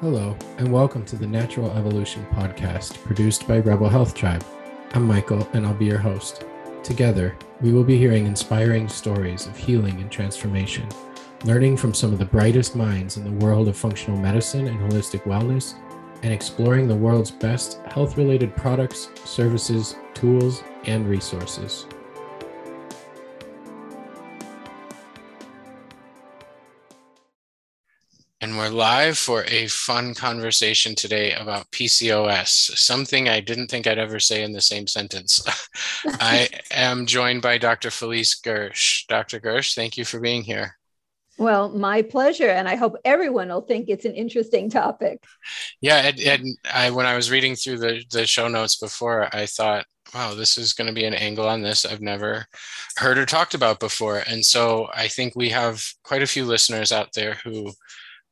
Hello, and welcome to the Natural Evolution podcast produced by Rebel Health Tribe. I'm Michael, and I'll be your host. Together, we will be hearing inspiring stories of healing and transformation, learning from some of the brightest minds in the world of functional medicine and holistic wellness, and exploring the world's best health related products, services, tools, and resources. We're live for a fun conversation today about PCOS, something I didn't think I'd ever say in the same sentence. I am joined by Dr. Felice Gersh. Dr. Gersh, thank you for being here. Well, my pleasure. And I hope everyone will think it's an interesting topic. Yeah. And, and I, when I was reading through the, the show notes before, I thought, wow, this is going to be an angle on this I've never heard or talked about before. And so I think we have quite a few listeners out there who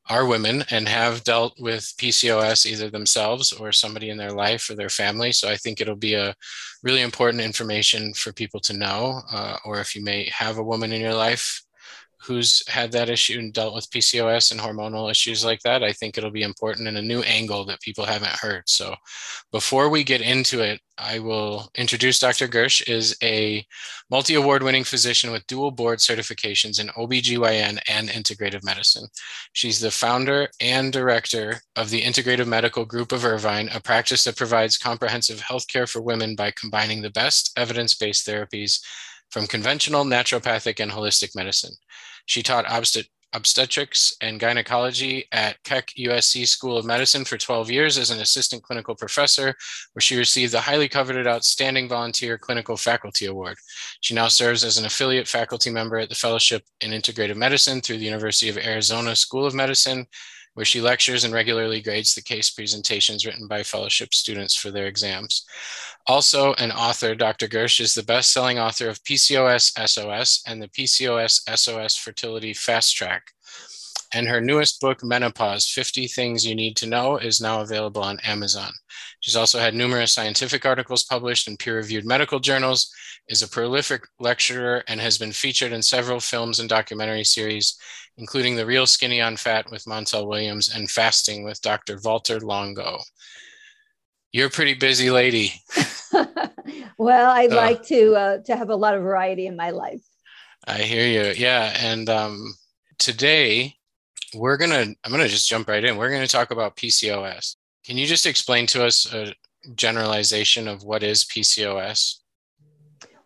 are women and have dealt with PCOS either themselves or somebody in their life or their family. So I think it'll be a really important information for people to know. Uh, or if you may have a woman in your life who's had that issue and dealt with PCOS and hormonal issues like that, I think it'll be important and a new angle that people haven't heard. So before we get into it, I will introduce Dr. Gersh is a multi-award winning physician with dual board certifications in OBGYN and integrative medicine. She's the founder and director of the Integrative Medical Group of Irvine, a practice that provides comprehensive healthcare for women by combining the best evidence-based therapies from conventional, naturopathic, and holistic medicine. She taught obstet- obstetrics and gynecology at Keck USC School of Medicine for 12 years as an assistant clinical professor, where she received the highly coveted Outstanding Volunteer Clinical Faculty Award. She now serves as an affiliate faculty member at the Fellowship in Integrative Medicine through the University of Arizona School of Medicine where she lectures and regularly grades the case presentations written by fellowship students for their exams. Also, an author, Dr. Gersh is the best selling author of PCOS SOS and the PCOS SOS Fertility Fast Track. And her newest book, Menopause 50 Things You Need to Know, is now available on Amazon. She's also had numerous scientific articles published in peer reviewed medical journals, is a prolific lecturer, and has been featured in several films and documentary series, including The Real Skinny on Fat with Montel Williams and Fasting with Dr. Walter Longo. You're a pretty busy lady. well, I'd uh, like to uh, to have a lot of variety in my life. I hear you. Yeah, and um, today we're gonna i'm gonna just jump right in we're gonna talk about pcos can you just explain to us a generalization of what is pcos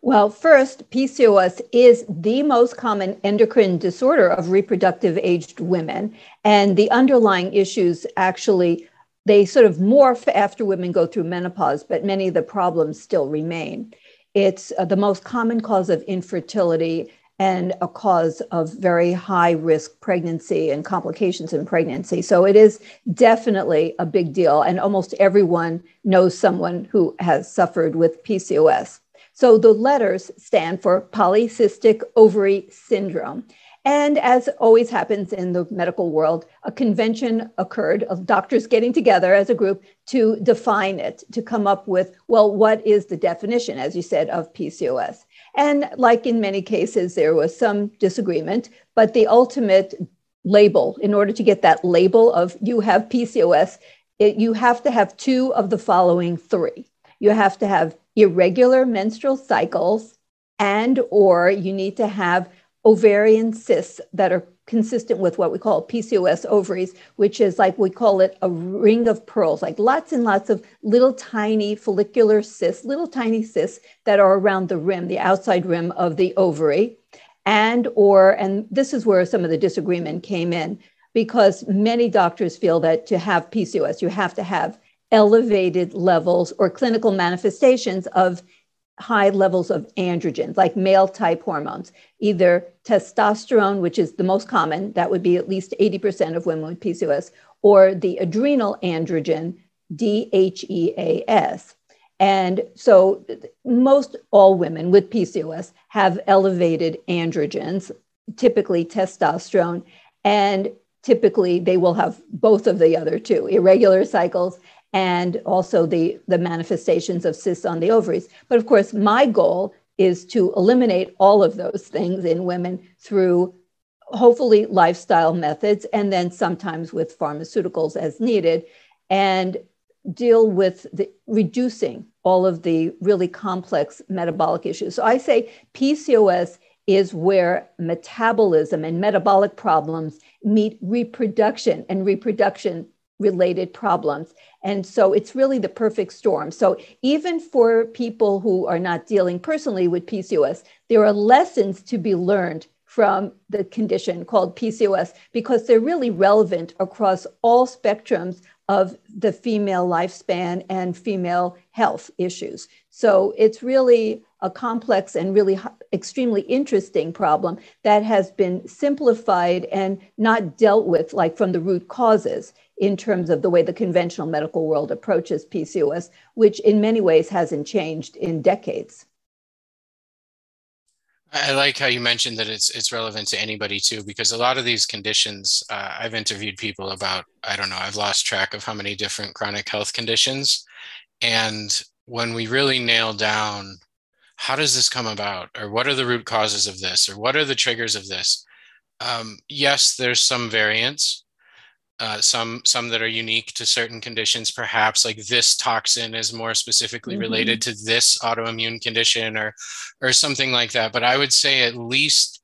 well, first, PCOS is the most common endocrine disorder of reproductive aged women. And the underlying issues actually, they sort of morph after women go through menopause, but many of the problems still remain. It's uh, the most common cause of infertility and a cause of very high risk pregnancy and complications in pregnancy. So it is definitely a big deal. And almost everyone knows someone who has suffered with PCOS. So the letters stand for polycystic ovary syndrome. And as always happens in the medical world, a convention occurred of doctors getting together as a group to define it, to come up with, well, what is the definition, as you said, of PCOS? And like in many cases, there was some disagreement, but the ultimate label, in order to get that label of you have PCOS, it, you have to have two of the following three. You have to have irregular menstrual cycles and or you need to have ovarian cysts that are consistent with what we call PCOS ovaries, which is like we call it a ring of pearls, like lots and lots of little tiny follicular cysts, little tiny cysts that are around the rim, the outside rim of the ovary. And or, and this is where some of the disagreement came in, because many doctors feel that to have PCOS, you have to have elevated levels or clinical manifestations of high levels of androgens, like male type hormones, either testosterone, which is the most common, that would be at least 80% of women with PCOS, or the adrenal androgen, DHEAS. And so most all women with PCOS have elevated androgens, typically testosterone, and typically they will have both of the other two, irregular cycles and also the, the manifestations of cysts on the ovaries. But of course, my goal is to eliminate all of those things in women through hopefully lifestyle methods, and then sometimes with pharmaceuticals as needed, and deal with the reducing all of the really complex metabolic issues. So I say PCOS is where metabolism and metabolic problems meet reproduction and reproduction related problems. And so it's really the perfect storm. So even for people who are not dealing personally with PCOS, there are lessons to be learned from the condition called PCOS because they're really relevant across all spectrums of the female lifespan and female health issues. So it's really a complex and really extremely interesting problem that has been simplified and not dealt with like from the root causes in terms of the way the conventional medical world approaches PCOS, which in many ways hasn't changed in decades. I like how you mentioned that it's it's relevant to anybody too, because a lot of these conditions, uh, I've interviewed people about. I don't know, I've lost track of how many different chronic health conditions, and when we really nail down, how does this come about, or what are the root causes of this, or what are the triggers of this? Um, yes, there's some variance, uh, some some that are unique to certain conditions. Perhaps like this toxin is more specifically mm-hmm. related to this autoimmune condition or or something like that. But i would say at least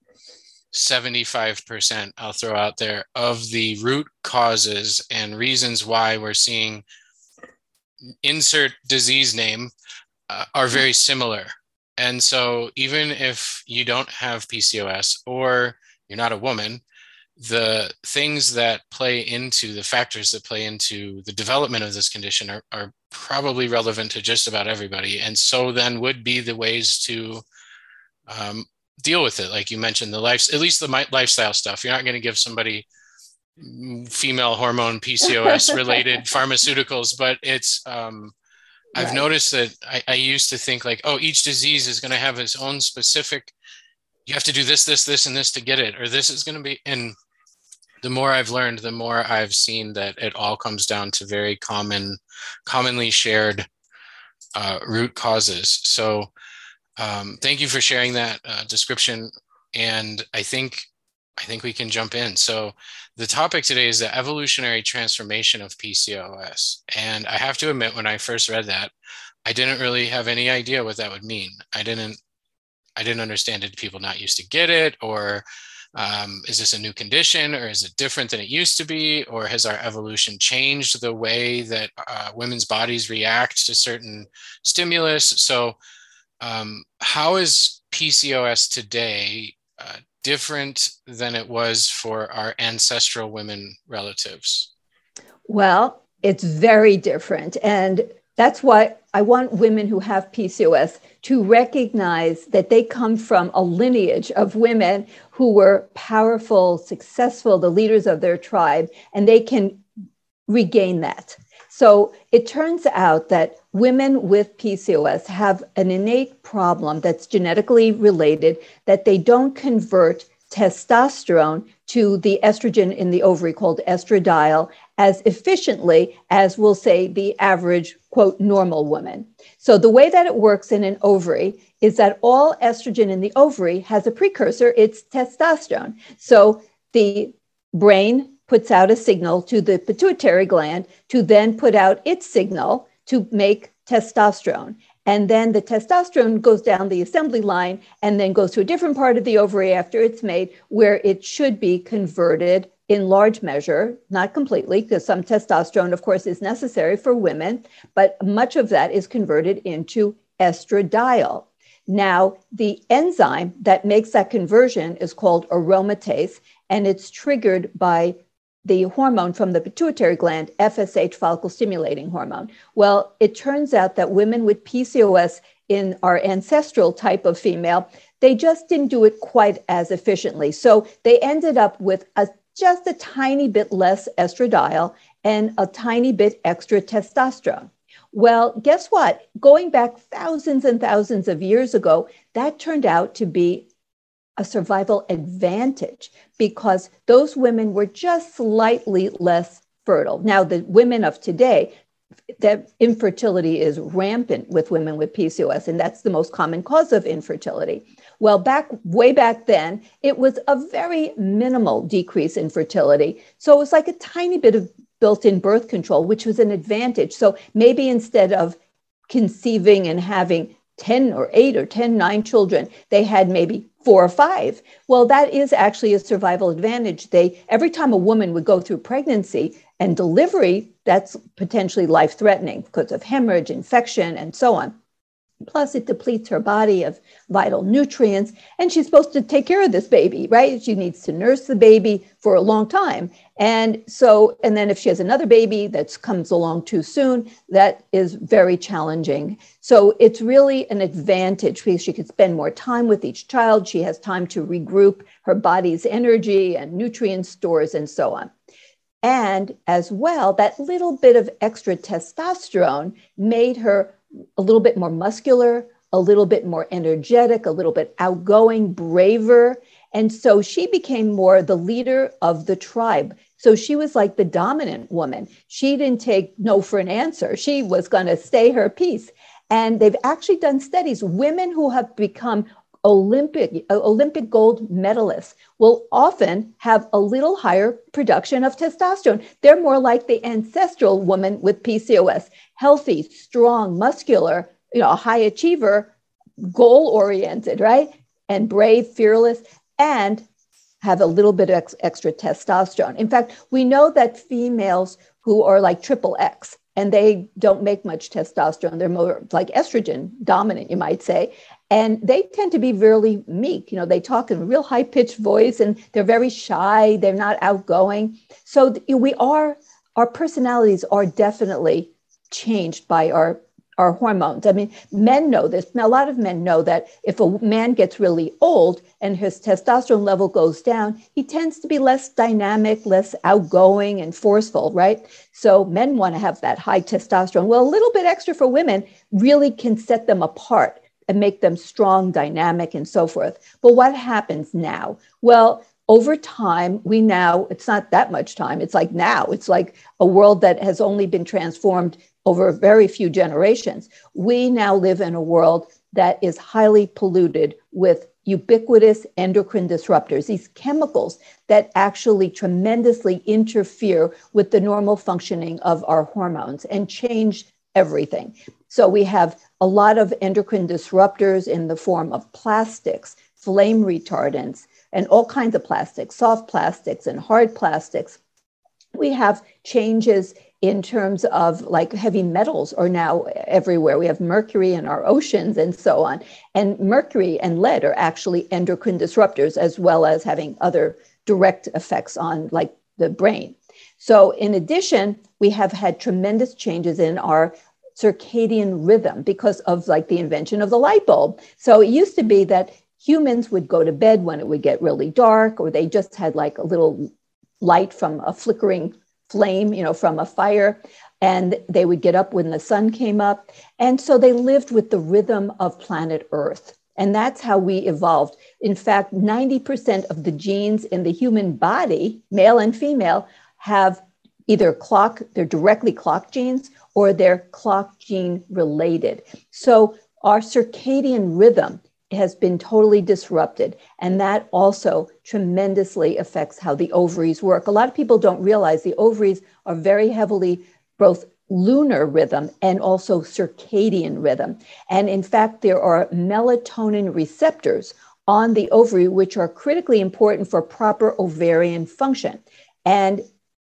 75% i'll throw out there of the root causes and reasons why we're seeing insert disease name uh, are very similar. And so even if you don't have pcos or you're not a woman the things that play into the factors that play into the development of this condition are, are probably relevant to just about everybody and so then would be the ways to um, deal with it like you mentioned the life at least the lifestyle stuff you're not going to give somebody female hormone pcos related pharmaceuticals but it's um, I've right. noticed that I, I, used to think like, oh, each disease is going to have its own specific. You have to do this, this, this, and this to get it, or this is going to be. And the more I've learned, the more I've seen that it all comes down to very common, commonly shared uh, root causes. So um, thank you for sharing that uh, description. And I think I think we can jump in. So the topic today is the evolutionary transformation of PCOS. And I have to admit, when I first read that, I didn't really have any idea what that would mean. I didn't I didn't understand did people not used to get it or um, is this a new condition or is it different than it used to be? Or has our evolution changed the way that uh, women's bodies react to certain stimulus? So, um, how is PCOS today uh, different than it was for our ancestral women relatives? Well, it's very different. And that's why I want women who have PCOS to recognize that they come from a lineage of women who were powerful, successful, the leaders of their tribe, and they can regain that. So it turns out that women with PCOS have an innate problem that's genetically related that they don't convert testosterone to the estrogen in the ovary called estradiol as efficiently as we'll say the average quote normal woman. So the way that it works in an ovary is that all estrogen in the ovary has a precursor, it's testosterone. So the brain puts out a signal to the pituitary gland to then put out its signal to make testosterone. And then the testosterone goes down the assembly line and then goes to a different part of the ovary after it's made, where it should be converted in large measure, not completely, because some testosterone, of course, is necessary for women, but much of that is converted into estradiol. Now, the enzyme that makes that conversion is called aromatase, and it's triggered by the hormone from the pituitary gland, FSH, follicle stimulating hormone. Well, it turns out that women with PCOS in our ancestral type of female, they just didn't do it quite as efficiently. So they ended up with a, just a tiny bit less estradiol and a tiny bit extra testosterone. Well, guess what? Going back thousands and thousands of years ago, that turned out to be a survival advantage because those women were just slightly less fertile. Now, the women of today, that infertility is rampant with women with PCOS, and that's the most common cause of infertility. Well, back way back then, it was a very minimal decrease in fertility. So it was like a tiny bit of built in birth control, which was an advantage. So maybe instead of conceiving and having 10 or 8 or 10, 9 children, they had maybe four or five. Well, that is actually a survival advantage. They every time a woman would go through pregnancy and delivery, that's potentially life threatening because of hemorrhage, infection, and so on. Plus, it depletes her body of vital nutrients, and she's supposed to take care of this baby, right? She needs to nurse the baby for a long time. And so, and then if she has another baby that comes along too soon, that is very challenging. So, it's really an advantage because she can spend more time with each child. She has time to regroup her body's energy and nutrient stores and so on. And as well, that little bit of extra testosterone made her a little bit more muscular, a little bit more energetic, a little bit outgoing, braver. And so she became more the leader of the tribe. So she was like the dominant woman. She didn't take no for an answer. She was going to stay her piece. And they've actually done studies. Women who have become Olympic uh, Olympic gold medalists will often have a little higher production of testosterone. They're more like the ancestral woman with PCOS, healthy, strong, muscular, you know, a high achiever, goal oriented, right? And brave, fearless, and have a little bit of ex- extra testosterone. In fact, we know that females who are like triple X and they don't make much testosterone, they're more like estrogen dominant, you might say and they tend to be really meek you know they talk in a real high pitched voice and they're very shy they're not outgoing. So we are our personalities are definitely changed by our our hormones. I mean men know this now, a lot of men know that if a man gets really old and his testosterone level goes down he tends to be less dynamic less outgoing and forceful right? So men want to have that high testosterone. Well a little bit extra for women really can set them apart and make them strong, dynamic, and so forth. But what happens now? Well, over time, we now, it's not that much time. It's like now, it's like a world that has only been transformed over very few generations. We now live in a world that is highly polluted with ubiquitous endocrine disruptors, these chemicals that actually tremendously interfere with the normal functioning of our hormones and change everything. So we have a lot of endocrine disruptors in the form of plastics, flame retardants, and all kinds of plastics, soft plastics and hard plastics. We have changes in terms of like heavy metals are now everywhere. We have mercury in our oceans and so on. And mercury and lead are actually endocrine disruptors as well as having other direct effects on like the brain. So in addition, we have had tremendous changes in our circadian rhythm because of like the invention of the light bulb. So it used to be that humans would go to bed when it would get really dark, or they just had like a little light from a flickering flame, you know, from a fire. And they would get up when the sun came up. And so they lived with the rhythm of planet Earth. And that's how we evolved. In fact, 90% of the genes in the human body, male and female, have either clock, they're directly clock genes, or they're clock gene related. So our circadian rhythm has been totally disrupted. And that also tremendously affects how the ovaries work. A lot of people don't realize the ovaries are very heavily both lunar rhythm and also circadian rhythm. And in fact, there are melatonin receptors on the ovary, which are critically important for proper ovarian function. And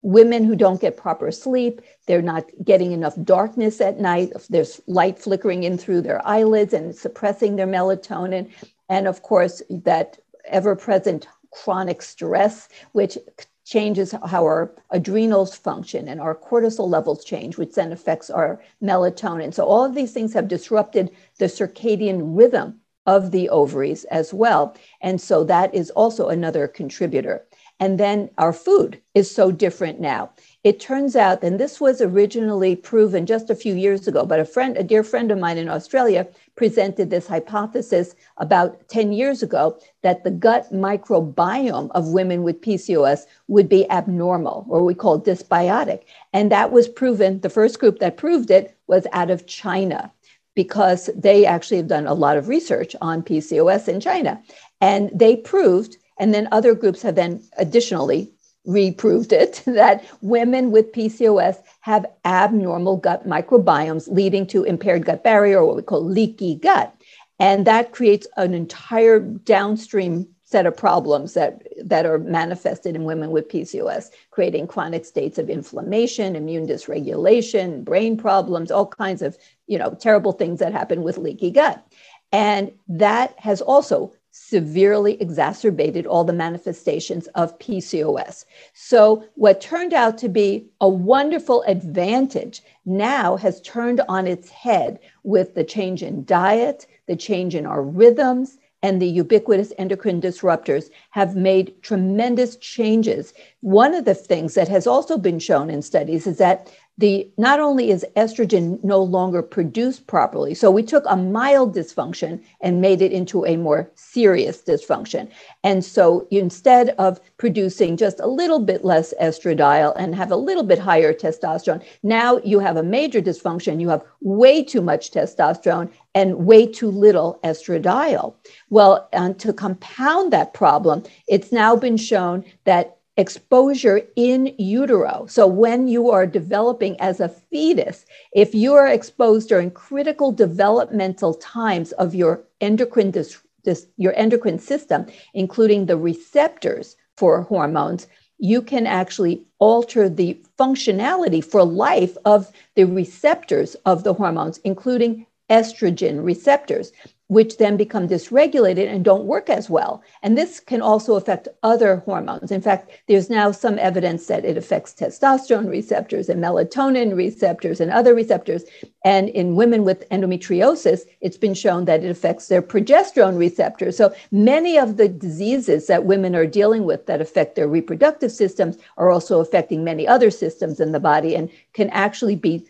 women who don't get proper sleep, they're not getting enough darkness at night, there's light flickering in through their eyelids and suppressing their melatonin. And of course, that ever present chronic stress, which changes how our adrenals function and our cortisol levels change, which then affects our melatonin. So, all of these things have disrupted the circadian rhythm of the ovaries as well. And so, that is also another contributor. And then our food is so different now. It turns out, and this was originally proven just a few years ago, but a friend, a dear friend of mine in Australia, presented this hypothesis about 10 years ago that the gut microbiome of women with PCOS would be abnormal, or we call dysbiotic. And that was proven, the first group that proved it was out of China because they actually have done a lot of research on PCOS in China. And they proved, and then other groups have then additionally reproved it, that women with PCOS have abnormal gut microbiomes leading to impaired gut barrier, or what we call leaky gut. And that creates an entire downstream set of problems that, that are manifested in women with PCOS, creating chronic states of inflammation, immune dysregulation, brain problems, all kinds of you know terrible things that happen with leaky gut. And that has also severely exacerbated all the manifestations of PCOS. So, what turned out to be a wonderful advantage now has turned on its head with the change in diet, the change in our rhythms, and the ubiquitous endocrine disruptors have made tremendous changes. One of the things that has also been shown in studies is that the not only is estrogen no longer produced properly so we took a mild dysfunction and made it into a more serious dysfunction. And so instead of producing just a little bit less estradiol and have a little bit higher testosterone now you have a major dysfunction. You have way too much testosterone and way too little estradiol. Well to compound that problem it's now been shown that exposure in utero. So, when you are developing as a fetus, if you are exposed during critical developmental times of your endocrine, dis, dis, your endocrine system, including the receptors for hormones, you can actually alter the functionality for life of the receptors of the hormones, including estrogen receptors which then become dysregulated and don't work as well. And this can also affect other hormones. In fact, there's now some evidence that it affects testosterone receptors and melatonin receptors and other receptors. And in women with endometriosis, it's been shown that it affects their progesterone receptors. So many of the diseases that women are dealing with that affect their reproductive systems are also affecting many other systems in the body and can actually be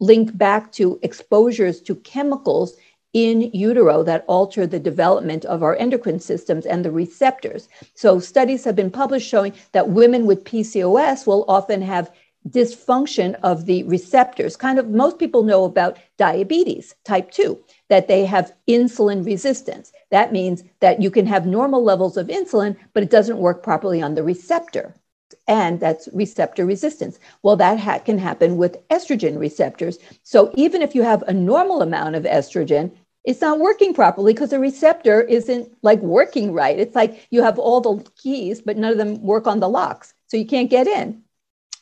linked back to exposures to chemicals in utero that alter the development of our endocrine systems and the receptors. So, studies have been published showing that women with PCOS will often have dysfunction of the receptors. Kind of most people know about diabetes type 2, that they have insulin resistance. That means that you can have normal levels of insulin, but it doesn't work properly on the receptor and that's receptor resistance. Well, that ha- can happen with estrogen receptors. So even if you have a normal amount of estrogen, it's not working properly because the receptor isn't like working right. It's like you have all the keys, but none of them work on the locks. So you can't get in.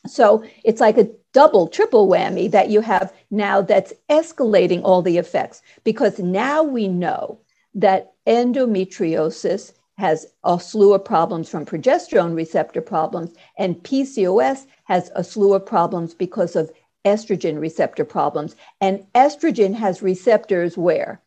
So it's like a double, triple whammy that you have now that's escalating all the effects because now we know that endometriosis has a slew of problems from progesterone receptor problems, and PCOS has a slew of problems because of estrogen receptor problems. And estrogen has receptors where?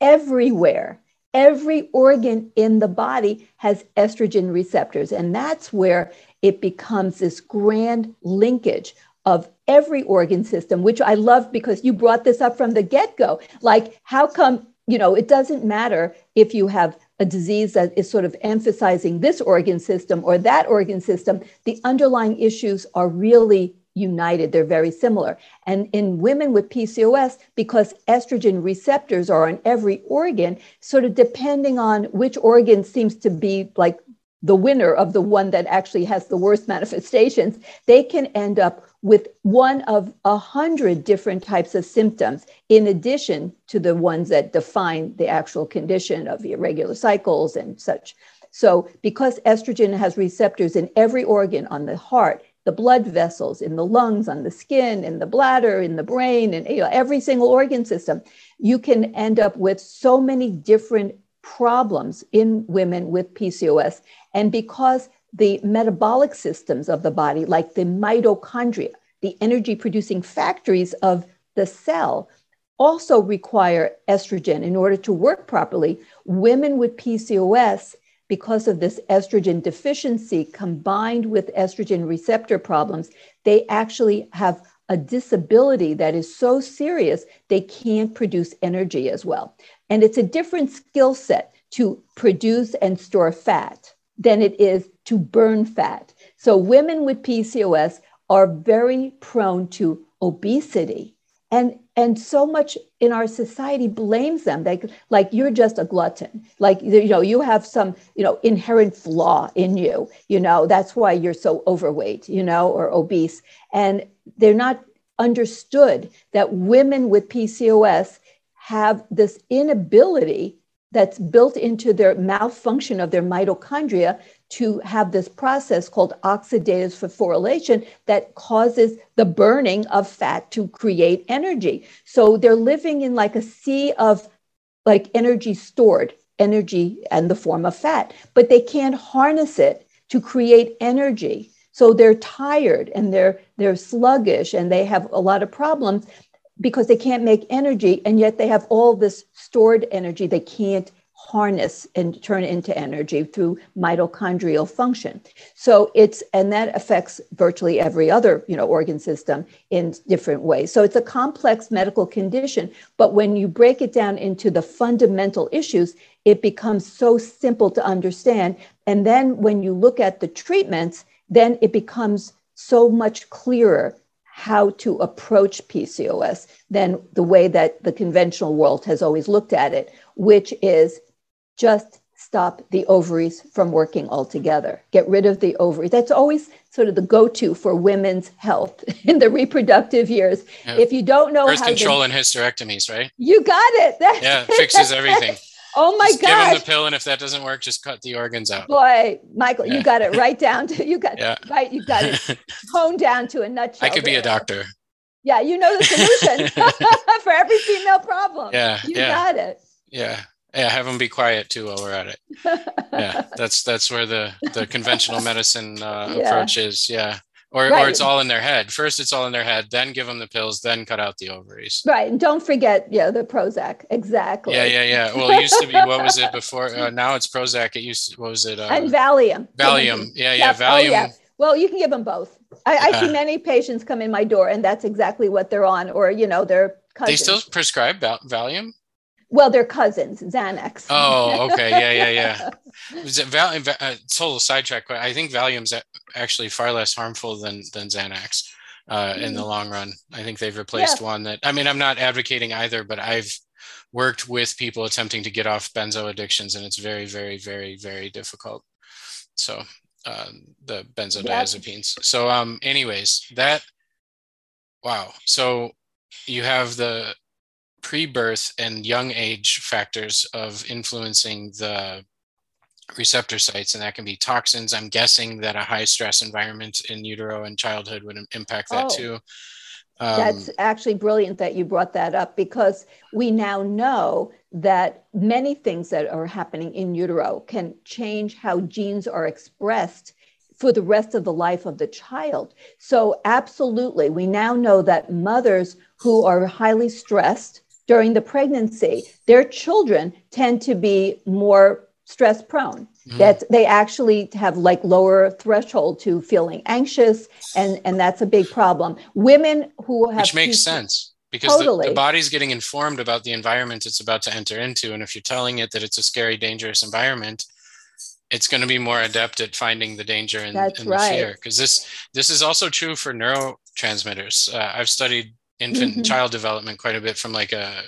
Everywhere. Every organ in the body has estrogen receptors. And that's where it becomes this grand linkage of every organ system, which I love because you brought this up from the get go. Like, how come, you know, it doesn't matter if you have a disease that is sort of emphasizing this organ system or that organ system, the underlying issues are really united. They're very similar. And in women with PCOS, because estrogen receptors are on every organ, sort of depending on which organ seems to be like the winner of the one that actually has the worst manifestations, they can end up with one of a hundred different types of symptoms, in addition to the ones that define the actual condition of irregular cycles and such. So, because estrogen has receptors in every organ on the heart, the blood vessels in the lungs, on the skin, in the bladder, in the brain, and you know, every single organ system, you can end up with so many different problems in women with PCOS. And because the metabolic systems of the body, like the mitochondria, the energy producing factories of the cell, also require estrogen in order to work properly. Women with PCOS because of this estrogen deficiency combined with estrogen receptor problems, they actually have a disability that is so serious they can't produce energy as well. And it's a different skill set to produce and store fat than it is to burn fat. So women with PCOS are very prone to obesity. And, and so much in our society blames them. Like, like you're just a glutton. Like you know you have some you know inherent flaw in you you know? That's why you're so overweight you know or obese. And they're not understood that women with pcos have this inability that's built into their malfunction of their mitochondria to have this process called oxidative phosphorylation that causes the burning of fat to create energy. So they're living in like a sea of like energy stored, energy and the form of fat, but they can't harness it to create energy. So they're tired and they're they're sluggish and they have a lot of problems because they can't make energy and yet they have all this stored energy they can't harness and turn into energy through mitochondrial function. So it's and that affects virtually every other, you know, organ system in different ways. So it's a complex medical condition, but when you break it down into the fundamental issues, it becomes so simple to understand. And then when you look at the treatments, then it becomes so much clearer how to approach PCOS than the way that the conventional world has always looked at it, which is just stop the ovaries from working altogether. Get rid of the ovaries. That's always sort of the go-to for women's health in the reproductive years. Yeah. If you don't know birth control and hysterectomies, right? You got it. yeah, fixes everything. oh my god! Give them the pill, and if that doesn't work, just cut the organs out. Boy, Michael, yeah. you got it right down to you got yeah. right. You got it honed down to a nutshell. I could be a doctor. Yeah, you know the solution for every female problem. Yeah, you yeah. got it. Yeah. Yeah, have them be quiet too while we're at it. Yeah, that's that's where the the conventional medicine uh, yeah. approach is. Yeah, or right. or it's all in their head. First, it's all in their head. Then give them the pills. Then cut out the ovaries. Right, and don't forget, yeah, the Prozac. Exactly. Yeah, yeah, yeah. Well, it used to be what was it before? Uh, now it's Prozac. It used to, what was it? Uh, and Valium. Valium. Yeah, yeah, Valium. Oh, yeah. Well, you can give them both. I, I see many patients come in my door, and that's exactly what they're on, or you know, they're cousins. They still prescribe Valium. Well, they're cousins, Xanax. Oh, okay. Yeah, yeah, yeah. Is it Val- uh, total sidetrack. but I think Valium's actually far less harmful than than Xanax uh, mm. in the mm. long run. I think they've replaced yeah. one that. I mean, I'm not advocating either, but I've worked with people attempting to get off benzo addictions, and it's very, very, very, very difficult. So uh, the benzodiazepines. Yep. So, um, anyways, that. Wow. So you have the pre-birth and young age factors of influencing the receptor sites and that can be toxins. I'm guessing that a high stress environment in utero and childhood would impact that oh, too. Um, that's actually brilliant that you brought that up because we now know that many things that are happening in utero can change how genes are expressed for the rest of the life of the child. So, absolutely, we now know that mothers who are highly stressed during the pregnancy, their children tend to be more stress prone. Mm-hmm. That they actually have like lower threshold to feeling anxious, and and that's a big problem. Women who have which makes sense because totally. the, the, body's getting informed about the environment it's about to enter into, and if you're telling it that it's a scary, dangerous environment, it's going to be more adept at finding the danger and, and the right. fear. Because this this is also true for neurotransmitters. Uh, I've studied infant mm-hmm. child development quite a bit from like a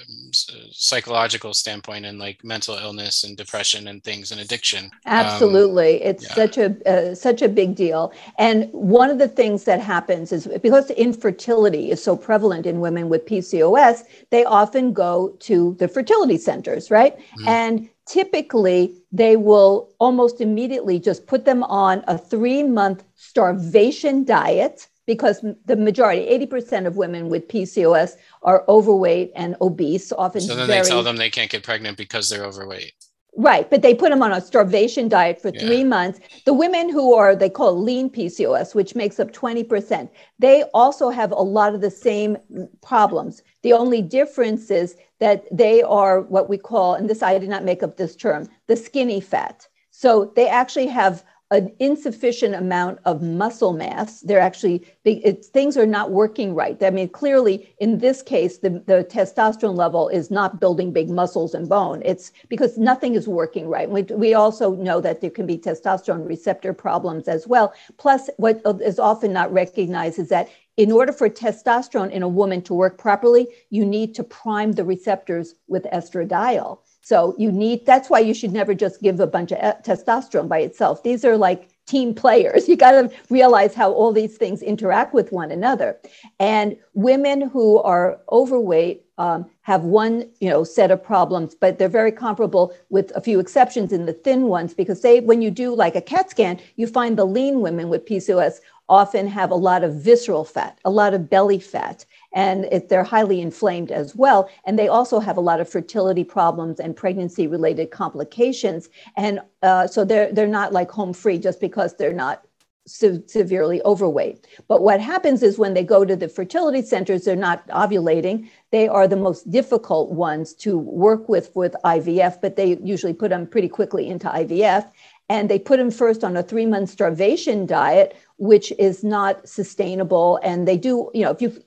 psychological standpoint and like mental illness and depression and things and addiction um, absolutely um, it's yeah. such a uh, such a big deal and one of the things that happens is because infertility is so prevalent in women with pcos they often go to the fertility centers right mm-hmm. and typically they will almost immediately just put them on a three month starvation diet because the majority, 80% of women with PCOS are overweight and obese, often. So then very, they tell them they can't get pregnant because they're overweight. Right, but they put them on a starvation diet for three months. The women who are, they call lean PCOS, which makes up 20%, they also have a lot of the same problems. The only difference is that they are what we call, and this I did not make up this term, the skinny fat. So they actually have an insufficient amount of muscle mass. They're actually, they, things are not working right. I mean, clearly in this case, the, the testosterone level is not building big muscles and bone. It's because nothing is working right. We, we also know that there can be testosterone receptor problems as well. Plus, what is often not recognized is that in order for testosterone in a woman to work properly, you need to prime the receptors with estradiol. So you need, that's why you should never just give a bunch of testosterone by itself. These are like team players. You got to realize how all these things interact with one another. And women who are overweight um, have one, you know, set of problems, but they're very comparable with a few exceptions in the thin ones because they, when you do like a CAT scan, you find the lean women with PCOS often have a lot of visceral fat, a lot of belly fat and they're highly inflamed as well. And they also have a lot of fertility problems and pregnancy related complications. And uh, so they're, they're not like home free just because they're not se- severely overweight. But what happens is when they go to the fertility centers, they're not ovulating. They are the most difficult ones to work with with IVF, but they usually put them pretty quickly into IVF. And they put them first on a three month starvation diet, which is not sustainable. And they do, you know, if you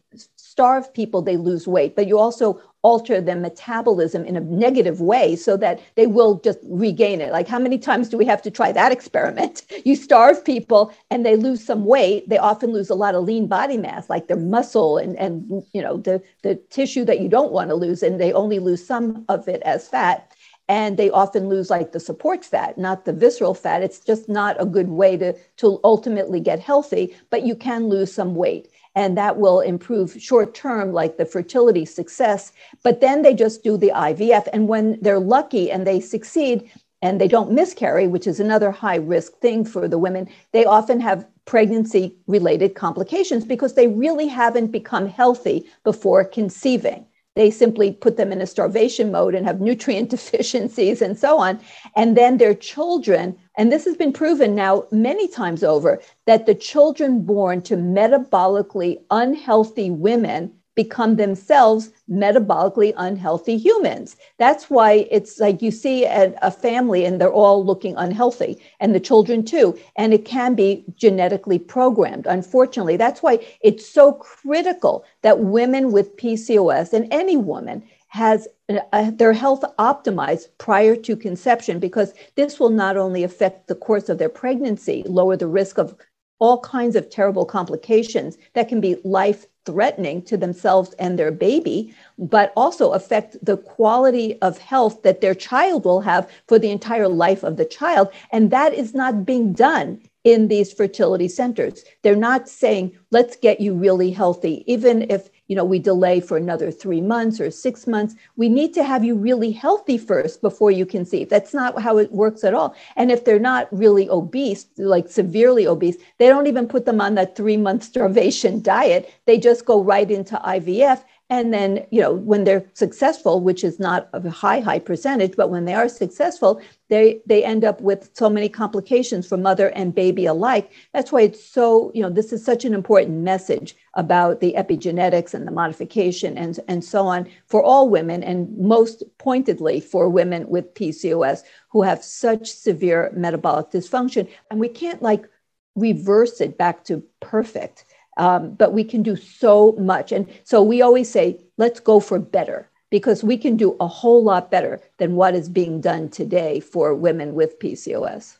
starve people, they lose weight, but you also alter their metabolism in a negative way so that they will just regain it. Like, how many times do we have to try that experiment? You starve people and they lose some weight. They often lose a lot of lean body mass, like their muscle and, and you know, the, the tissue that you don't want to lose, and they only lose some of it as fat. And they often lose like the support fat, not the visceral fat. It's just not a good way to, to ultimately get healthy, but you can lose some weight and that will improve short term, like the fertility success. But then they just do the IVF. And when they're lucky and they succeed and they don't miscarry, which is another high risk thing for the women, they often have pregnancy related complications because they really haven't become healthy before conceiving. They simply put them in a starvation mode and have nutrient deficiencies and so on. And then their children, and this has been proven now many times over, that the children born to metabolically unhealthy women become themselves metabolically unhealthy humans. That's why it's like you see a, a, family and they're all looking unhealthy, and the children too. And it can be genetically programmed, unfortunately. That's why it's so critical that women with PCOS and any woman has uh, their health optimized prior to conception because this will not only affect the course of their pregnancy, lower the risk of all kinds of terrible complications that can be life threatening to themselves and their baby, but also affect the quality of health that their child will have for the entire life of the child. And that is not being done in these fertility centers. They're not saying, let's get you really healthy, even if you know we delay for another three months or six months. We need to have you really healthy first before you conceive that's not how it works at all. And if they're not really obese like severely obese they don't even put them on that three month starvation diet. They just go right into ivf and then, you know, when they're successful, which is not a high, high percentage, but when they are successful, they, they end up with so many complications for mother and baby alike. That's why it's so, you know, this is such an important message about the epigenetics and the modification and, and so on for all women, and most pointedly for women with PCOS who have such severe metabolic dysfunction. And we can't like reverse it back to perfect um, but we can do so much. And so we always say, let's go for better because we can do a whole lot better than what is being done today for women with PCOS.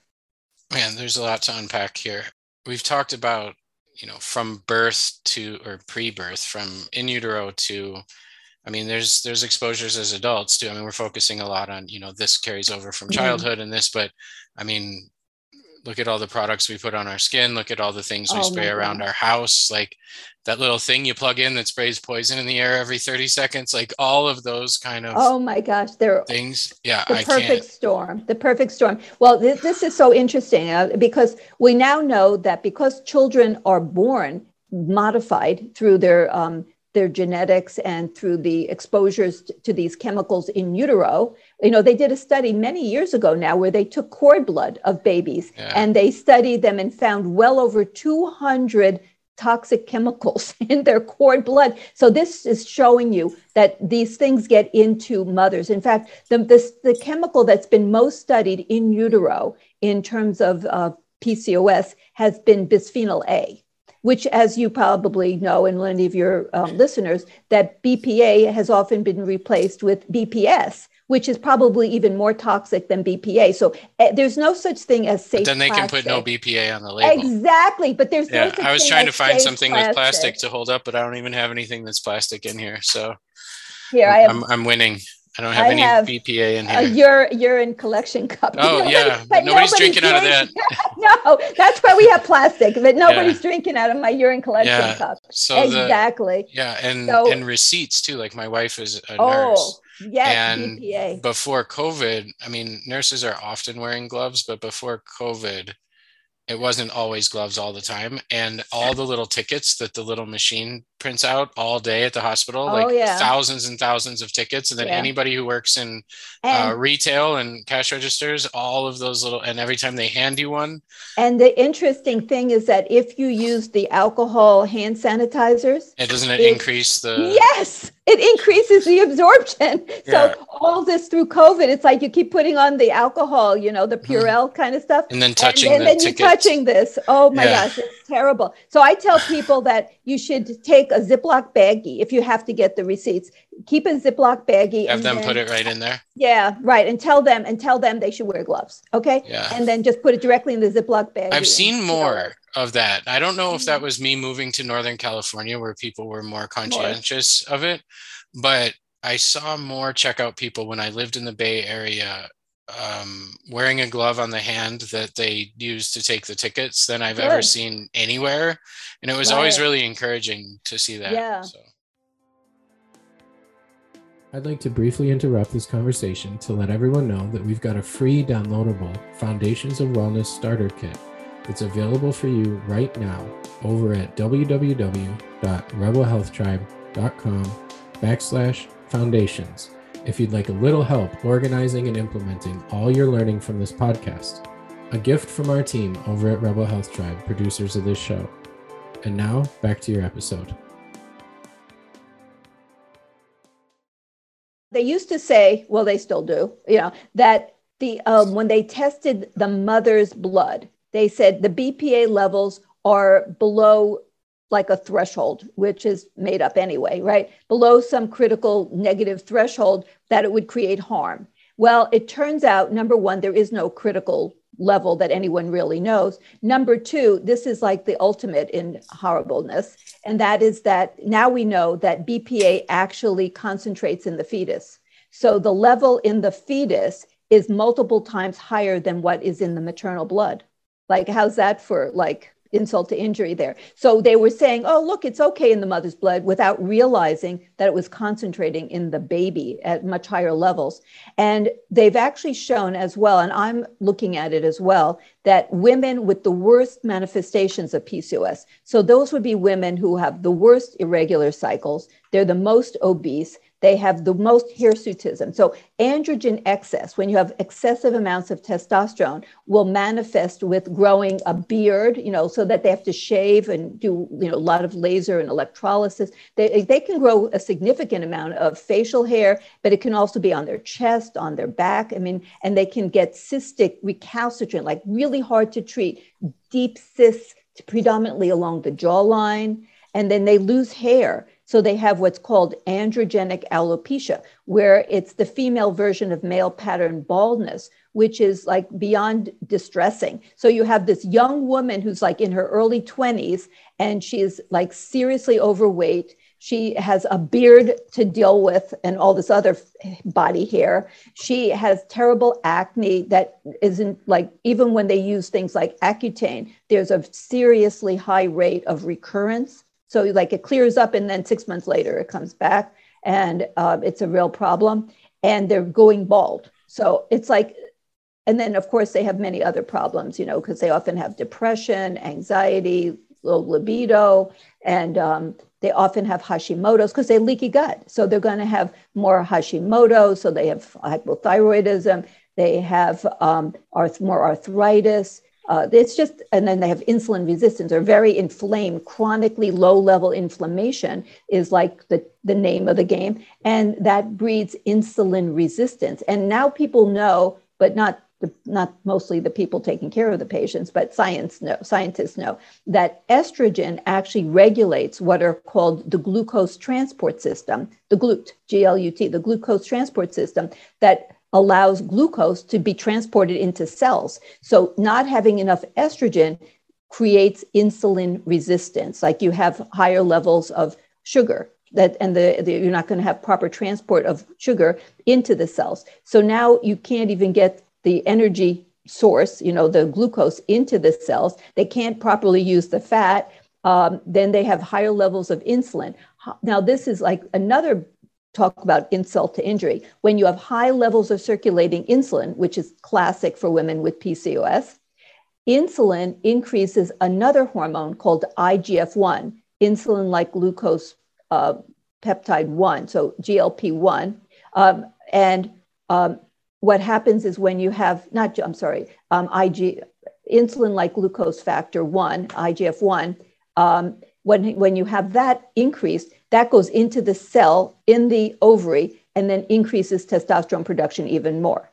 Man, there's a lot to unpack here. We've talked about, you know, from birth to or pre-birth, from in utero to I mean, there's there's exposures as adults too. I mean, we're focusing a lot on, you know, this carries over from mm-hmm. childhood and this, but I mean, look at all the products we put on our skin look at all the things we oh spray around our house like that little thing you plug in that sprays poison in the air every 30 seconds like all of those kind of oh my gosh there are things yeah the I perfect can't. storm the perfect storm well this, this is so interesting uh, because we now know that because children are born modified through their um, their genetics and through the exposures to these chemicals in utero. You know, they did a study many years ago now where they took cord blood of babies yeah. and they studied them and found well over 200 toxic chemicals in their cord blood. So this is showing you that these things get into mothers. In fact, the, this, the chemical that's been most studied in utero in terms of uh, PCOS has been bisphenol A, which, as you probably know, and many of your um, listeners, that BPA has often been replaced with BPS, which is probably even more toxic than BPA. So uh, there's no such thing as safe. But then they plastic. can put no BPA on the label. Exactly, but there's yeah. no I was trying to find something plastic. with plastic to hold up, but I don't even have anything that's plastic in here. So here I have. I'm, I'm winning. I don't have I any have BPA in here. A urine, urine collection cup. Oh Nobody, yeah, but nobody's, nobody's drinking, drinking, out of that. no, that's why we have plastic, but nobody's yeah. drinking out of my urine collection yeah. cup. So exactly. The, yeah, and so, and receipts too. Like my wife is a oh, nurse. Yes, and BPA. before COVID, I mean, nurses are often wearing gloves, but before COVID, it wasn't always gloves all the time and all the little tickets that the little machine prints out all day at the hospital oh, like yeah. thousands and thousands of tickets and then yeah. anybody who works in uh, retail and cash registers all of those little and every time they hand you one and the interesting thing is that if you use the alcohol hand sanitizers it doesn't it, it increase the yes it increases the absorption. Yeah. So all this through COVID, it's like you keep putting on the alcohol, you know, the mm-hmm. Purell mm. kind of stuff, and then touching, and, and the then you're touching this. Oh my yeah. gosh, it's terrible. So I tell people that you should take a Ziploc baggie if you have to get the receipts. Keep a Ziploc baggie. Have them then, put it right in there. Yeah, right, and tell them and tell them they should wear gloves. Okay. Yeah. And then just put it directly in the Ziploc bag. I've seen more of that. I don't know if that mm-hmm. was me moving to Northern California where people were more conscientious more. of it, but I saw more checkout people when I lived in the Bay Area um, wearing a glove on the hand that they use to take the tickets than I've Good. ever seen anywhere. And it was right. always really encouraging to see that. Yeah. So. I'd like to briefly interrupt this conversation to let everyone know that we've got a free downloadable Foundations of Wellness starter kit it's available for you right now over at www.rebelhealthtribe.com backslash foundations if you'd like a little help organizing and implementing all you're learning from this podcast. A gift from our team over at Rebel Health Tribe, producers of this show. And now, back to your episode. They used to say, well, they still do, you know, that the um, when they tested the mother's blood, they said the BPA levels are below like a threshold, which is made up anyway, right? Below some critical negative threshold that it would create harm. Well, it turns out, number one, there is no critical level that anyone really knows. Number two, this is like the ultimate in horribleness. And that is that now we know that BPA actually concentrates in the fetus. So the level in the fetus is multiple times higher than what is in the maternal blood. Like, how's that for like insult to injury there? So they were saying, oh, look, it's okay in the mother's blood without realizing that it was concentrating in the baby at much higher levels. And they've actually shown as well, and I'm looking at it as well, that women with the worst manifestations of PCOS, so those would be women who have the worst irregular cycles, they're the most obese, they have the most hirsutism. So androgen excess, when you have excessive amounts of testosterone, will manifest with growing a beard, you know, so that they have to shave and do, you know, a lot of laser and electrolysis. They, they can grow a significant amount of facial hair, but it can also be on their chest, on their back. I mean, and they can get cystic recalcitrant, like really hard to treat, deep cysts predominantly along the jawline. And then they lose hair so they have what's called androgenic alopecia, where it's the female version of male pattern baldness, which is like beyond distressing. So you have this young woman who's like in her early 20s and she's like seriously overweight. She has a beard to deal with and all this other body hair. She has terrible acne that isn't like, even when they use things like Accutane, there's a seriously high rate of recurrence. So like it clears up and then six months later it comes back and uh, it's a real problem. And they're going bald. So it's like, and then of course they have many other problems, you know, because they often have depression, anxiety, low libido, and um, they often have Hashimoto's because they leaky gut. So they're going to have more Hashimoto. So they have hypothyroidism. They have um, arth- more arthritis. Uh, it's just, and then they have insulin resistance or very inflamed, chronically low level inflammation is like the, the name of the game. And that breeds insulin resistance. And now people know, but not the, not mostly the people taking care of the patients, but science know, scientists know that estrogen actually regulates what are called the glucose transport system, the GLUT, G-L-U-T, the glucose transport system that allows glucose to be transported into cells. So not having enough estrogen creates insulin resistance, like you have higher levels of sugar that and the, the you're not going to have proper transport of sugar into the cells. So now you can't even get the energy source, you know, the glucose into the cells. They can't properly use the fat. Um, then they have higher levels of insulin. Now, this is like another talk about insult to injury. When you have high levels of circulating insulin, which is classic for women with PCOS, insulin increases another hormone called IGF 1, insulin like glucose uh, peptide 1, so GLP 1. Um, and um, what happens is when you have not i'm sorry um, ig insulin like glucose factor 1 igf-1 um, when, when you have that increased that goes into the cell in the ovary and then increases testosterone production even more.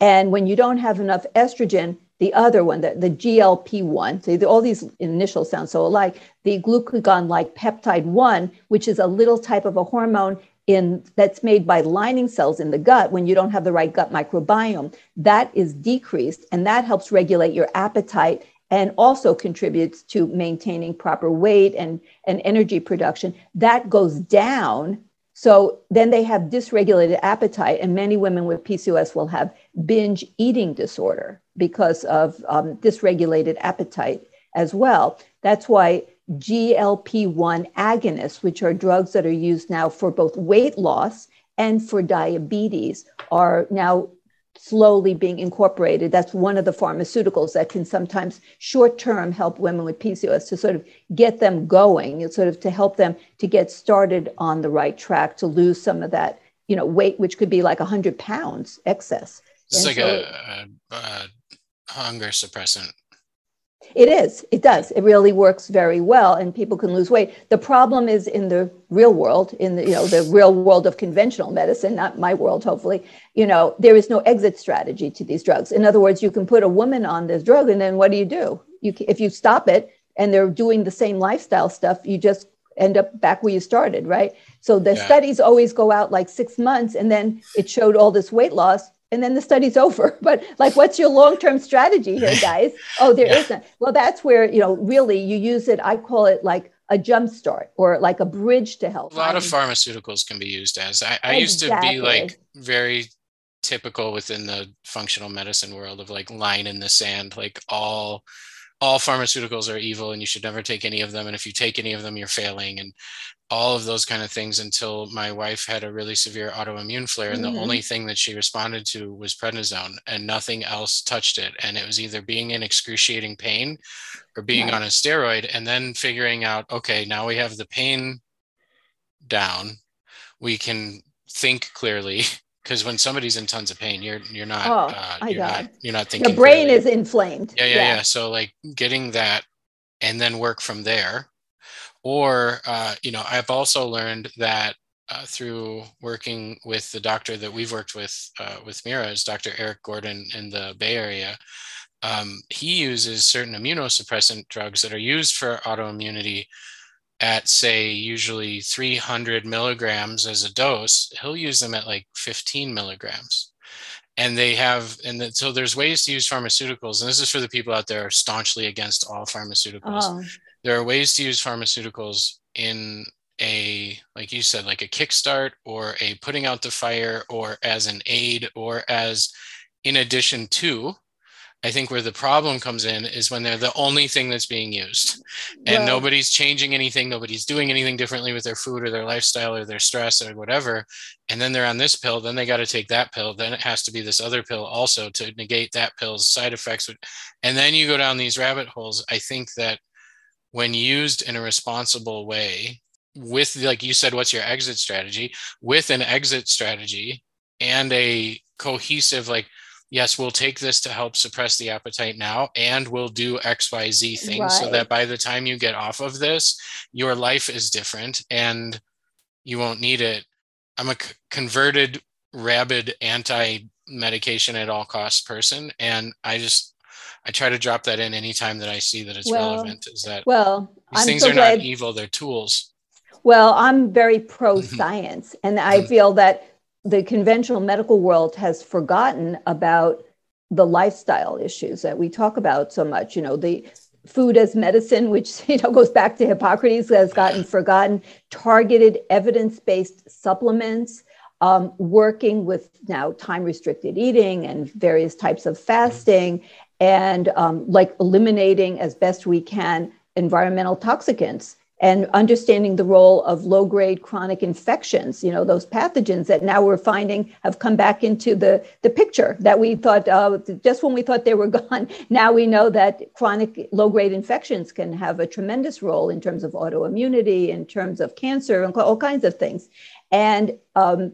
And when you don't have enough estrogen the other one the, the glp-1 so all these initials sound so alike the glucagon like peptide 1 which is a little type of a hormone in that's made by lining cells in the gut when you don't have the right gut microbiome that is decreased and that helps regulate your appetite and also contributes to maintaining proper weight and, and energy production that goes down. So then they have dysregulated appetite and many women with pcos will have binge eating disorder because of um, dysregulated appetite as well. That's why GLP 1 agonists, which are drugs that are used now for both weight loss and for diabetes, are now slowly being incorporated. That's one of the pharmaceuticals that can sometimes short term help women with PCOS to sort of get them going, sort of to help them to get started on the right track to lose some of that, you know, weight, which could be like 100 pounds excess. It's and like so, a, a, a hunger suppressant it is. It does. It really works very well, and people can lose weight. The problem is in the real world, in the you know the real world of conventional medicine, not my world. Hopefully, you know there is no exit strategy to these drugs. In other words, you can put a woman on this drug, and then what do you do? You if you stop it, and they're doing the same lifestyle stuff, you just end up back where you started, right? So the yeah. studies always go out like six months, and then it showed all this weight loss and then the study's over. But like, what's your long-term strategy here, guys? Oh, there yeah. not Well, that's where you know really you use it. I call it like a jump start or like a bridge to help A lot of pharmaceuticals can be used as. I, I exactly. used to be like very typical within the functional medicine world of like line in the sand, like all all pharmaceuticals are evil and you should never take any of them and if you take any of them you're failing and all of those kind of things until my wife had a really severe autoimmune flare and mm-hmm. the only thing that she responded to was prednisone and nothing else touched it and it was either being in excruciating pain or being right. on a steroid and then figuring out okay now we have the pain down we can think clearly because when somebody's in tons of pain you're you're not oh, uh, you're not you're not thinking the brain clearly. is inflamed yeah, yeah yeah yeah so like getting that and then work from there or, uh, you know, I've also learned that uh, through working with the doctor that we've worked with uh, with Mira is Dr. Eric Gordon in the Bay Area. Um, he uses certain immunosuppressant drugs that are used for autoimmunity at say usually 300 milligrams as a dose. He'll use them at like 15 milligrams. And they have, and the, so there's ways to use pharmaceuticals. And this is for the people out there staunchly against all pharmaceuticals. Oh there are ways to use pharmaceuticals in a like you said like a kickstart or a putting out the fire or as an aid or as in addition to i think where the problem comes in is when they're the only thing that's being used. And well, nobody's changing anything nobody's doing anything differently with their food or their lifestyle or their stress or whatever. And then they're on this pill then they got to take that pill then it has to be this other pill also to negate that pill's side effects. And then you go down these rabbit holes. I think that when used in a responsible way with like you said what's your exit strategy? With an exit strategy and a cohesive like yes we'll take this to help suppress the appetite now and we'll do xyz things right. so that by the time you get off of this your life is different and you won't need it i'm a converted rabid anti medication at all costs person. And I just, I try to drop that in anytime that I see that it's Well, relevant is that Well, these I'm things so are glad. not evil, they're tools. Well, I'm very pro Mhm. science, and I Mhm. feel that the conventional medical world has forgotten about the lifestyle issues that we talk about so much. You know, the food as medicine, which you know goes back to Hippocrates, has gotten forgotten. Targeted evidence-based supplements, um, working with now time-restricted eating and various types of fasting, and um, like eliminating as best we can environmental toxicants and understanding the role of low grade chronic infections, you know, those pathogens that now we're finding have come back into the, the picture that we thought, uh, just when we thought they were gone, now we know that chronic low grade infections can have a tremendous role in terms of autoimmunity, in terms of cancer, and all kinds of things. And um,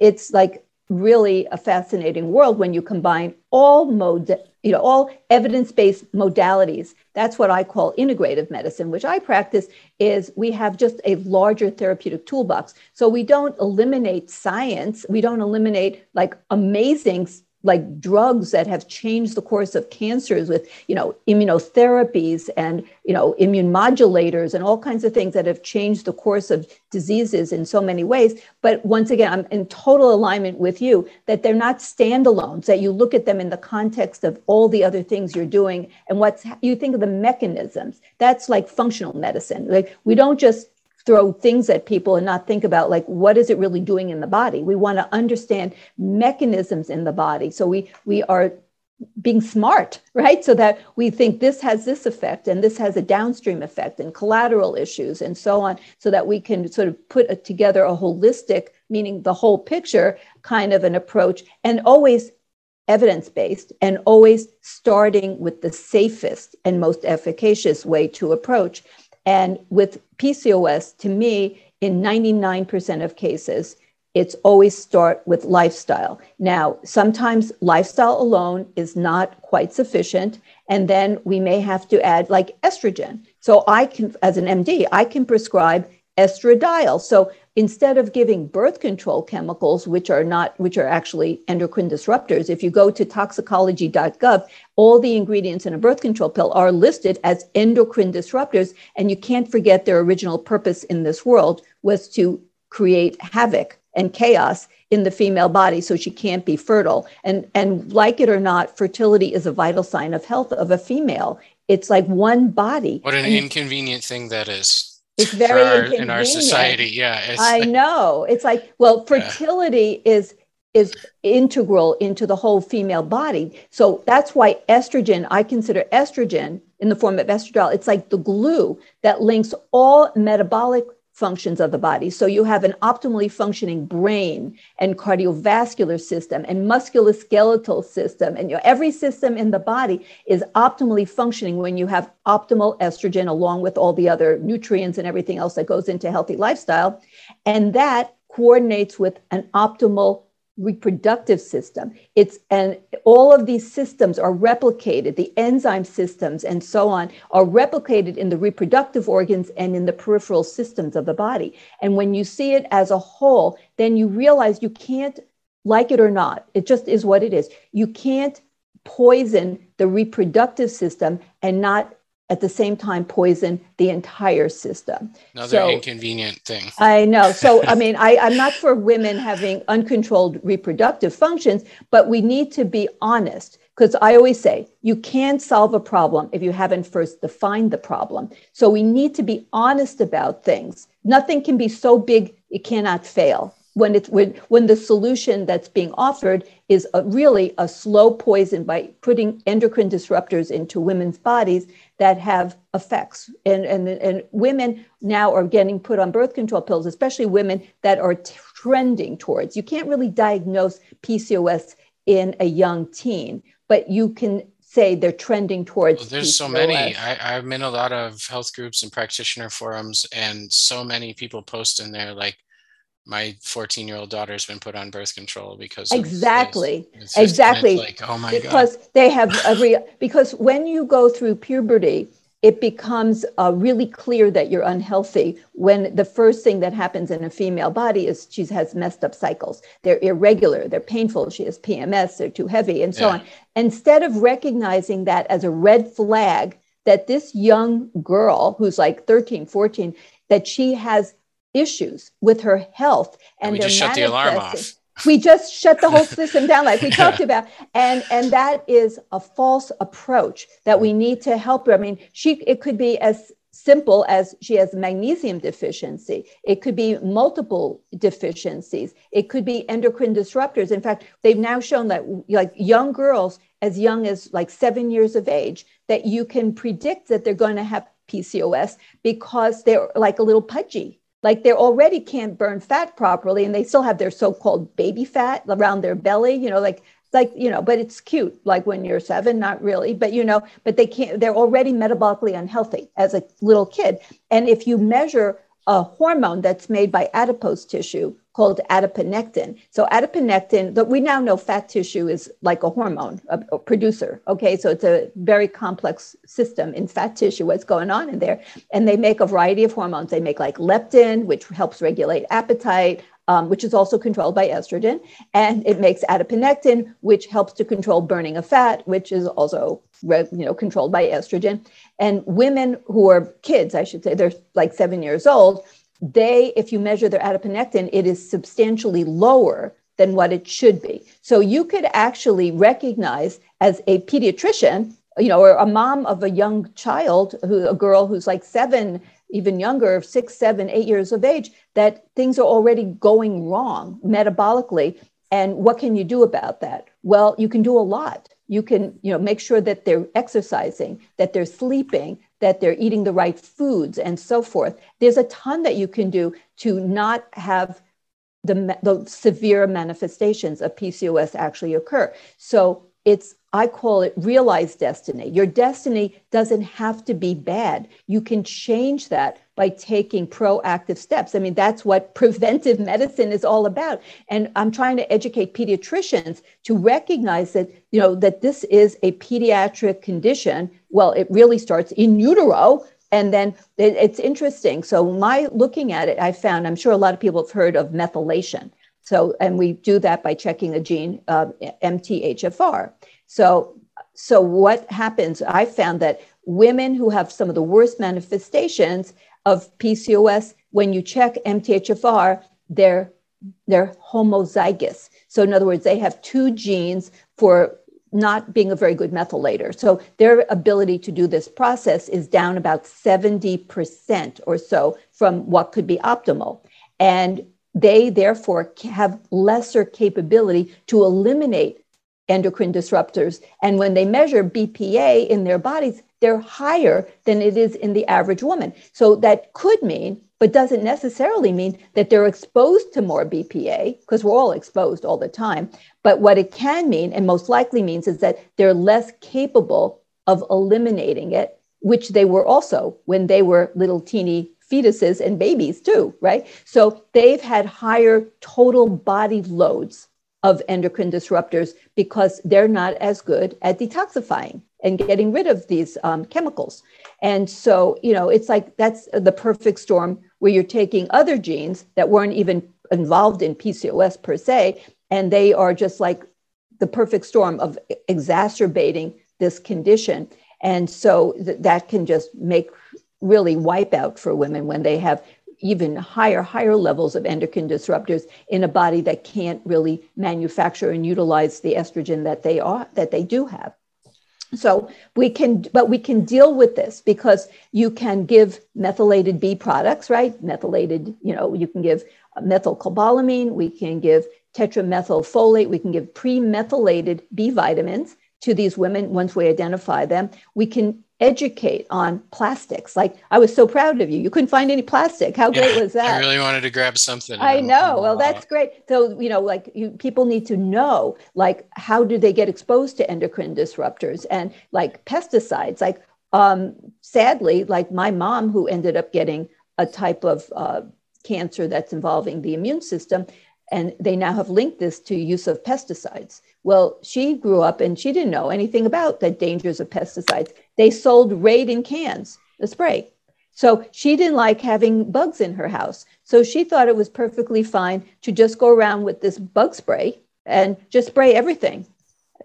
it's like really a fascinating world when you combine all mode, you know, all evidence-based modalities. That's what I call integrative medicine, which I practice is we have just a larger therapeutic toolbox. So we don't eliminate science, we don't eliminate like amazing like drugs that have changed the course of cancers with you know immunotherapies and you know immune modulators and all kinds of things that have changed the course of diseases in so many ways. But once again i'm in total alignment with you that they're not standalones that you look at them in the context of all the other things you're doing and what's you think of the mechanisms. That's like functional medicine. Like we don't just throw things at people and not think about like what is it really doing in the body? We want to understand mechanisms in the body. So we we are being smart right? So that we think this has this effect and this has a downstream effect and collateral issues and so on so that we can sort of put a, together a holistic meaning the whole picture kind of an approach and always evidence based and always starting with the safest and most efficacious way to approach and with PCOS, to me, in 99% of cases, it's always start with lifestyle. Now, sometimes lifestyle alone is not quite sufficient. And then we may have to add like estrogen. So I can, as an MD, I can prescribe estradiol. So instead of giving birth control chemicals, which are not, which are actually endocrine disruptors, if you go to toxicology.gov, all the ingredients in a birth control pill are listed as endocrine disruptors. And you can't forget their original purpose in this world was to create havoc and chaos in the female body so she can't be fertile. And, and like it or not, fertility is a vital sign of health of a female. It's like one body. What an And inconvenient thing that is. It's very our- in our society. Yeah. It's I know. It's like, well, Yeah. fertility is is integral into the whole female body. So that's why estrogen, I consider estrogen in the form of estradiol, it's like the glue that links all metabolic functions of the body. So you have an optimally functioning brain and cardiovascular system and musculoskeletal system and you know, every system in the body is optimally functioning when you have optimal estrogen along with all the other nutrients and everything else that goes into healthy lifestyle and that coordinates with an optimal reproductive system. It's and all of these systems are replicated. The enzyme systems and so on are replicated in the reproductive organs and in the peripheral systems of the body. And when you see it as a whole then you realize you can't like it or not. It just is what it is. You can't poison the reproductive system and not at the same time poison the entire system Another So- inconvenient thing. I know. So, I mean, I, I'm not for women having uncontrolled reproductive functions, but we need to be honest because I always say you can't solve a problem if you haven't first defined the problem. So, we need to be honest about things. Nothing can be so big it cannot fail. When it's when, when the solution that's being offered is a, really a slow poison by putting endocrine disruptors into women's bodies that have effects. And, and, and women now are getting put on birth control pills, especially women that are trending towards. You can't really diagnose PCOS in a young teen, but you can say they're trending towards. Well, there's so many. I, I'm in a lot of health groups and practitioner forums, and so many people post in there like, my 14 year old daughter's been put on birth control because. Exactly. It's just- and it's Exactly. like, oh my god. because they have every because when you go through puberty it becomes uh, really clear that you're unhealthy when the first thing that happens in a female body is she has messed up cycles. They're irregular, they're painful, she has PMS, they're too heavy, and so yeah. on. Instead of recognizing that as a red flag, that this young girl who's like 13, 14, that she has issues with her health and, and we just shut the alarm off. we just shut the whole system down like we talked about. And and that is a false approach that we need to help her. I mean she it could be as simple as she has magnesium deficiency. It could be multiple deficiencies. It could be endocrine disruptors. In fact they've now shown that like young girls as young as like 7 years of age that you can predict that they're going to have PCOS because they're like a little pudgy like they already can't burn fat properly and they still have their so-called baby fat around their belly you know like like you know but it's cute like when you're seven not really but you know but they can't they're already metabolically unhealthy as a little kid. And if you measure a hormone that's made by adipose tissue called adiponectin. So adiponectin, that we now know fat tissue is like a hormone, a, a, producer. Okay, so it's a very complex system in fat tissue. What's going on in there? And they make a variety of hormones. They make like leptin, which helps regulate appetite. Um, which is also controlled by estrogen, and it makes adiponectin, which helps to control burning of fat, which is also you know controlled by estrogen. And women who are kids, I should say, they're like seven years old, they, if you measure their adiponectin, it is substantially lower than what it should be. So you could actually recognize as a pediatrician, you know, or a mom of a young child, who a girl who's like seven, even younger, six, seven, eight years of age, that things are already going wrong metabolically. And what can you do about that? Well, you can do a lot. You can, you know, make sure that they're exercising, that they're sleeping, that they're eating the right foods and so forth. There's a ton that you can do to not have the, the severe manifestations of PCOS actually occur. So it's I call it realized destiny. Your destiny doesn't have to be bad. You can change that by taking proactive steps. I mean, that's what preventive medicine is all about. And I'm trying to educate pediatricians to recognize that, you know, that this is a pediatric condition. Well, it really starts in utero. And then it's interesting. So, my looking at it, I found, I'm sure a lot of people have heard of methylation. So, and we do that by checking a gene, uh, MTHFR. So, so what happens? I found that women who have some of the worst manifestations of PCOS, when you check MTHFR, they're they're homozygous. So in other words, they have two genes for not being a very good methylator. So their ability to do this process is down about 70% or so from what could be optimal. And they therefore have lesser capability to eliminate endocrine disruptors. And when they measure BPA in their bodies, they're higher than it is in the average woman. So that could mean, but doesn't necessarily mean that they're exposed to more BPA, because we're all exposed all the time. But what it can mean, and most likely means, is that they're less capable of eliminating it, which they were also when they were little teeny fetuses and babies too, right? So they've had higher total body loads of endocrine disruptors because they're not as good at detoxifying and getting rid of these um, chemicals. And so, you know, it's like that's the perfect storm where you're taking other genes that weren't even involved in PCOS per se, and they are just like the perfect storm of exacerbating this condition. And so th- that can just make really wipe out for women when they have even higher, higher levels of endocrine disruptors in a body that can't really manufacture and utilize the estrogen that they are that they do have. So we can, but we can deal with this because you can give methylated B products, right? Methylated, you know, you can give methylcobalamin, we can give tetramethylfolate, we can give pre-methylated B vitamins to these women once we identify them. We can educate on plastics. Like I was so proud of you. You couldn't find any plastic. How great was that? I really wanted to grab something. I know. Well, that's great. So, you know, like you people need to know like how do they get exposed to endocrine disruptors and like pesticides. Like um sadly, like my mom who ended up getting a type of uh, cancer that's involving the immune system And they now have linked this to use of pesticides. Well, she grew up and she didn't know anything about the dangers of pesticides. They sold Raid in cans, the spray. So she didn't like having bugs in her house. So she thought it was perfectly fine to just go around with this bug spray and just spray everything,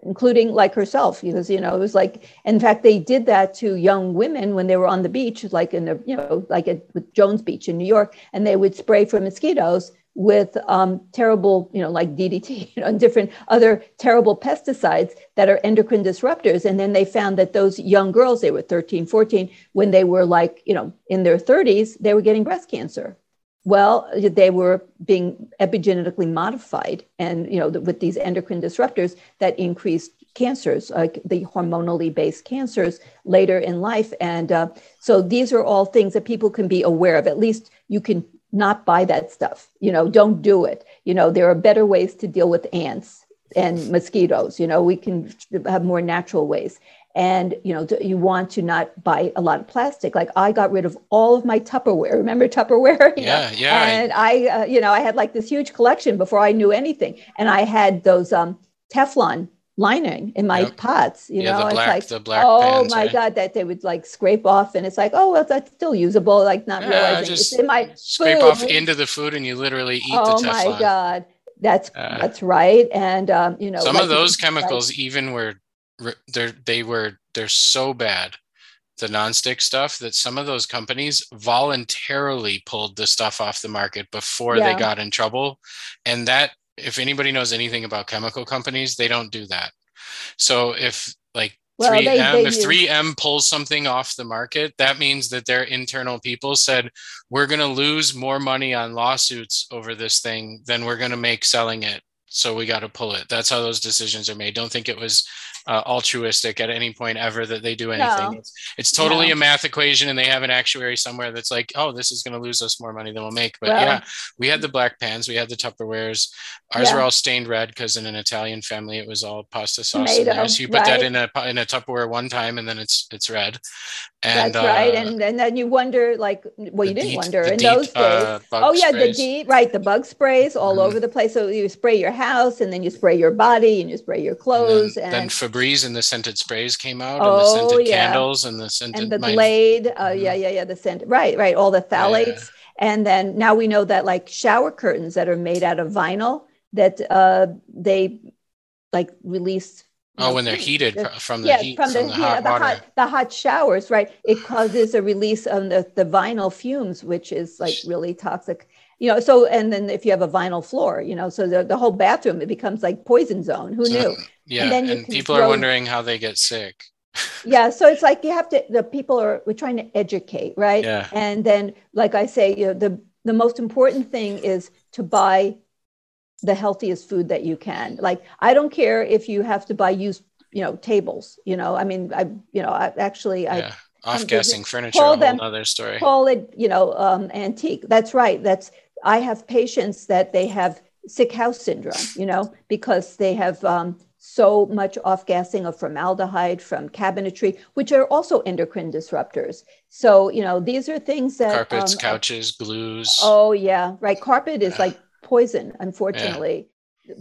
including like herself, because, you know, it was like, in fact, they did that to young women when they were on the beach, like in the, you know, like at Jones Beach in New York, and they would spray for mosquitoes with um, terrible, you know, like DDT you know, and different other terrible pesticides that are endocrine disruptors. And then they found that those young girls, they were 13, 14, when they were like, you know, in their 30s, they were getting breast cancer. Well, they were being epigenetically modified, and you know, with these endocrine disruptors that increased cancers, like the hormonally based cancers later in life. And uh, so these are all things that people can be aware of. At least you can not buy that stuff. You know, don't do it. You know, there are better ways to deal with ants and mosquitoes. You know, we can have more natural ways. And you know, you want to not buy a lot of plastic. Like I got rid of all of my Tupperware. Remember Tupperware? Yeah, yeah. And I, uh, you know, I had like this huge collection before I knew anything. And I had those um, Teflon lining in my yep. pots. You yeah, know, the black, it's like, the black oh my right? god, that they would like scrape off, and it's like, oh well, that's still usable. Like not Yeah, realizing it's in my Scrape food. off into the food and you literally eat oh my Teflon. god, that's Uh, that's right. And um, you know, Some like of those like- chemicals even were they're they were they're so bad the nonstick stuff that some of those companies voluntarily pulled the stuff off the market before Yeah. they got in trouble and that if anybody knows anything about chemical companies they don't do that. So if like Well, 3M they- they if use- 3M pulls something off the market that means that their internal people said we're going to lose more money on lawsuits over this thing than we're going to make selling it so we got to pull it. That's how those decisions are made. Don't think it was uh, altruistic at any point ever that they do anything No. it's, it's totally No. a math equation and they have an actuary somewhere that's like oh this is going to lose us more money than we'll make but Well- yeah we had the black pans we had the tupperwares ours Yeah. were all stained red because in an italian family it was all pasta sauce. Tomato, so you put that in a in a tupperware one time and then it's it's red and that's right. uh, And, and then you wonder, like, well, you didn't DEET- wonder in DEET, those days. uh, oh yeah, sprays. the DEET, right? The bug sprays all Mhm. over the place. So you spray your house, and then you spray your body, and you spray your And clothes, then, and then And the scented sprays came out, and the Oh, scented yeah. candles, and the scented. and the my- Glade. Uh, Mhm. Yeah, yeah, yeah. The scent. Right, right. All the phthalates. And then now we know that like shower curtains that are made out of vinyl that uh, they like release. Oh, when they're heated The- from the yeah, heat from the, the heat- hot the water. hot the hot showers, right? It causes a release of the, the vinyl fumes, which is like really toxic. You know, so and then if you have a vinyl floor, you know, so the, the whole bathroom it becomes like poison zone. Who knew? Yeah, then and, can people are wondering how they get sick. yeah so it's like you have to the people are we're trying to educate right Yeah. and then like i say you know the the most important thing is to buy the healthiest food that you can like i don't care if you have to buy used you know tables you know i mean i you know i actually i yeah, off to gassing furniture, call them- other story. call it you know um, antique that's right that's i have patients that they have sick house syndrome you know because they have um, so much off gassing of formaldehyde from cabinetry which are also endocrine disruptors so you know these are things that Carpets, um, couches, glues. oh yeah right carpet is Yeah. like poison unfortunately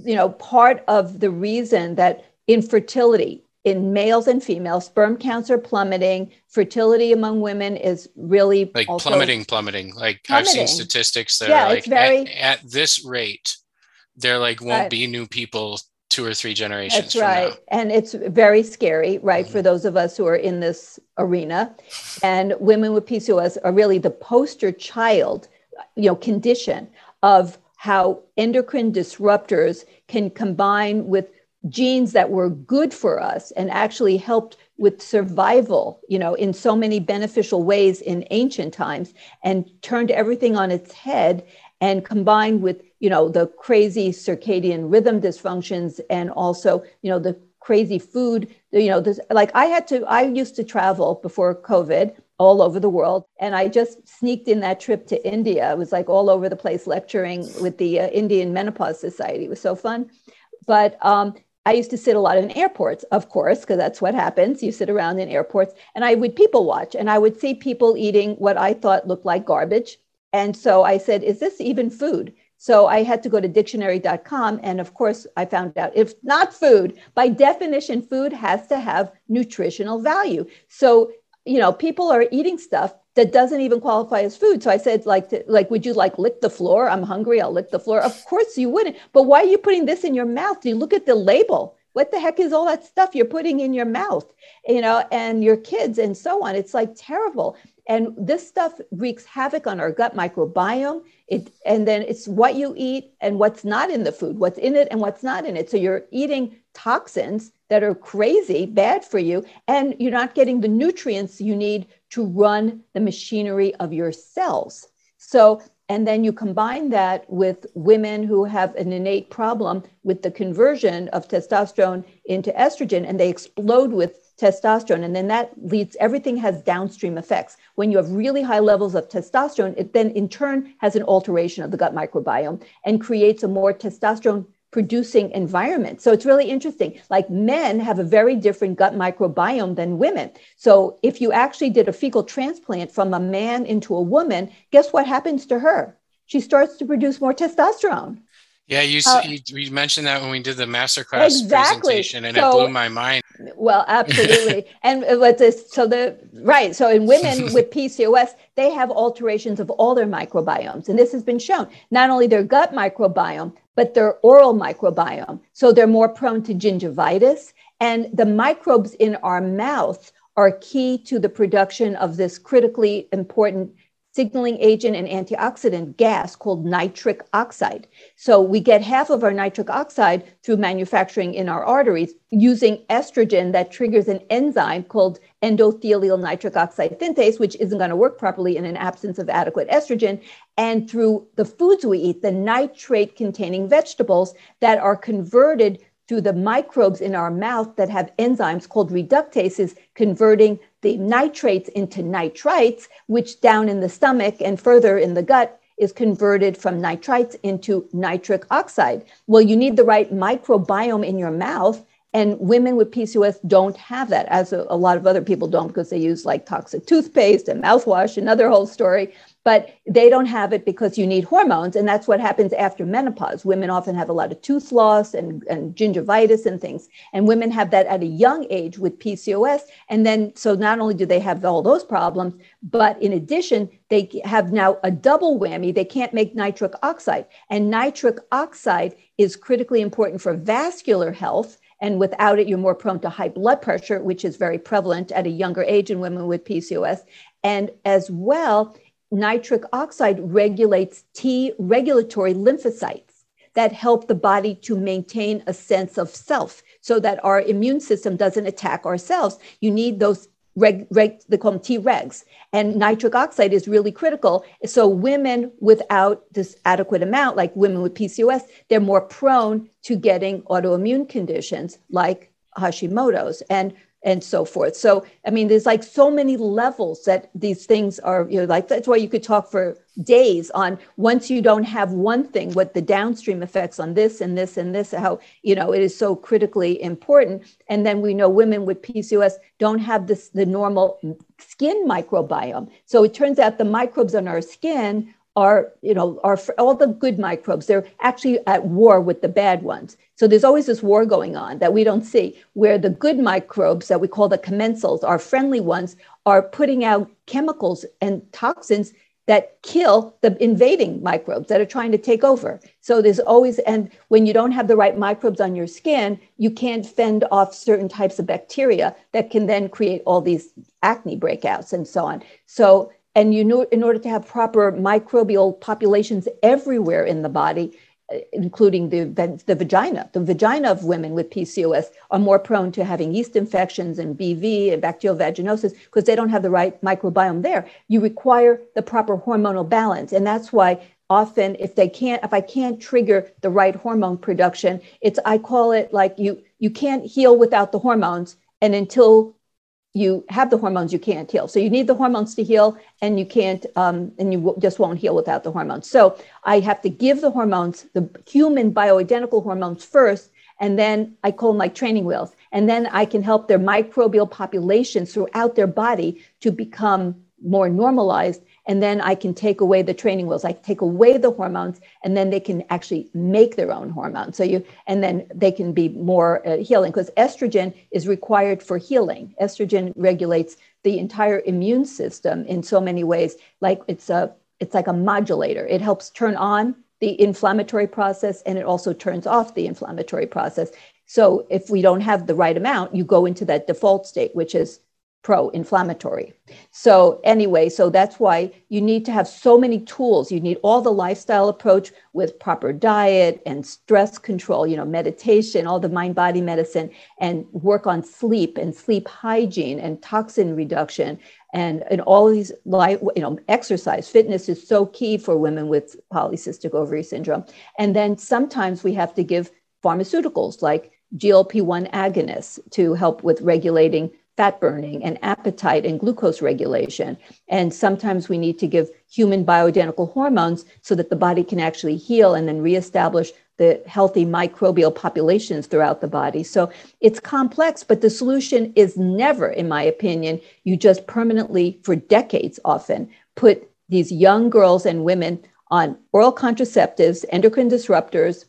you know part of the reason that infertility in males and females sperm counts are plummeting fertility among women is really like also- plummeting, plummeting. Like I've seen statistics that Yeah, are like very- at, at this rate, there like won't Right. be new people two or three generations That's from right. now. And it's very scary, right, Mm-hmm. for those of us who are in this arena. And women with PCOS are really the poster child, you know, condition of how endocrine disruptors can combine with genes that were good for us and actually helped with survival, you know, in so many beneficial ways in ancient times and turned everything on its head and combined with you know the crazy circadian rhythm dysfunctions and also you know the crazy food you know this like i had to i used to travel before covid all over the world and i just sneaked in that trip to india i was like all over the place lecturing with the uh, indian menopause society it was so fun but um, I used to sit a lot in airports, of course, because that's what happens. You sit around in airports, and I would people watch, and I would see people eating what I thought looked like garbage. And so I said, Is this even food? So I had to go to dictionary.com. And of course, I found out if not food, by definition, food has to have nutritional value. So, you know, people are eating stuff that doesn't even qualify as food. So I said, like, to, like, would you like lick the floor? I'm hungry. I'll lick the floor. Of course you wouldn't. But why are you putting this in your mouth? Do you look at the label? What the heck is all that stuff you're putting in your mouth? You know, and your kids and so on. It's like terrible. And this stuff wreaks havoc on our gut microbiome. It, and then it's what you eat and what's not in the food, what's in it and what's not in it. So you're eating toxins that are crazy, bad for you, and you're not getting the nutrients you need to run the machinery of your cells. So, and then you combine that with women who have an innate problem with the conversion of testosterone into estrogen, and they explode with testosterone. And then that leads, everything has downstream effects. When you have really high levels of testosterone, it then in turn has an alteration of the gut microbiome and creates a more testosterone producing environment. So it's really interesting. Like men have a very different gut microbiome than women. So if you actually did a fecal transplant from a man into a woman, guess what happens to her? She starts to produce more testosterone. Yeah, you, uh, you, you mentioned that when we did the masterclass exactly. presentation, and so, it blew my mind. Well, absolutely, and what this so the right so in women with PCOS, they have alterations of all their microbiomes, and this has been shown. Not only their gut microbiome, but their oral microbiome. So they're more prone to gingivitis, and the microbes in our mouth are key to the production of this critically important signaling agent and antioxidant gas called nitric oxide. So we get half of our nitric oxide through manufacturing in our arteries using estrogen that triggers an enzyme called endothelial nitric oxide synthase, which isn't going to work properly in an absence of adequate estrogen, and through the foods we eat, the nitrate containing vegetables that are converted through the microbes in our mouth that have enzymes called reductases, converting the nitrates into nitrites, which down in the stomach and further in the gut is converted from nitrites into nitric oxide. Well, you need the right microbiome in your mouth. And women with PCOS don't have that, as a, a lot of other people don't, because they use like toxic toothpaste and mouthwash, another whole story but they don't have it because you need hormones. And that's what happens after menopause. Women often have a lot of tooth loss and, and gingivitis and things. And women have that at a young age with PCOS. And then, so not only do they have all those problems, but in addition, they have now a double whammy. They can't make nitric oxide. And nitric oxide is critically important for vascular health. And without it, you're more prone to high blood pressure, which is very prevalent at a younger age in women with PCOS. And as well, nitric oxide regulates T regulatory lymphocytes that help the body to maintain a sense of self so that our immune system doesn't attack ourselves. You need those reg, reg, they call them T regs. And nitric oxide is really critical. So women without this adequate amount, like women with PCOS, they're more prone to getting autoimmune conditions like Hashimoto's. And and so forth. So, I mean, there's like so many levels that these things are, you know, like that's why you could talk for days on once you don't have one thing, what the downstream effects on this and this and this, how, you know, it is so critically important. And then we know women with PCOS don't have this, the normal skin microbiome. So it turns out the microbes on our skin are, you know, are all the good microbes. They're actually at war with the bad ones. So there's always this war going on that we don't see, where the good microbes that we call the commensals, our friendly ones, are putting out chemicals and toxins that kill the invading microbes that are trying to take over. So there's always, and when you don't have the right microbes on your skin, you can't fend off certain types of bacteria that can then create all these acne breakouts and so on. So and you know, in order to have proper microbial populations everywhere in the body, uh, including the, the vagina, the vagina of women with PCOS are more prone to having yeast infections and BV and bacterial vaginosis because they don't have the right microbiome there. You require the proper hormonal balance. And that's why often if they can't if i can't trigger the right hormone production it's i call it like you you can't heal without the hormones and until you have the hormones, you can't heal. So you need the hormones to heal, and you can't, um, and you w- just won't heal without the hormones. So I have to give the hormones, the human bioidentical hormones first, and then I call them like training wheels. And then I can help their microbial populations throughout their body to become more normalized and then I can take away the training wheels. I take away the hormones, and then they can actually make their own hormones. So you, and then they can be more uh, healing because estrogen is required for healing. Estrogen regulates the entire immune system in so many ways. Like it's a, it's like a modulator. It helps turn on the inflammatory process and it also turns off the inflammatory process. So if we don't have the right amount, you go into that default state, which is pro-inflammatory. So anyway, so that's why you need to have so many tools. You need all the lifestyle approach with proper diet and stress control, you know, meditation, all the mind body medicine and work on sleep and sleep hygiene and toxin reduction and and all these life, you know, exercise, fitness is so key for women with polycystic ovary syndrome. And then sometimes we have to give pharmaceuticals like GLP-1 agonists to help with regulating fat burning and appetite and glucose regulation. And sometimes we need to give human bioidentical hormones so that the body can actually heal and then reestablish the healthy microbial populations throughout the body. So it's complex, but the solution is never, in my opinion, you just permanently, for decades often, put these young girls and women on oral contraceptives, endocrine disruptors,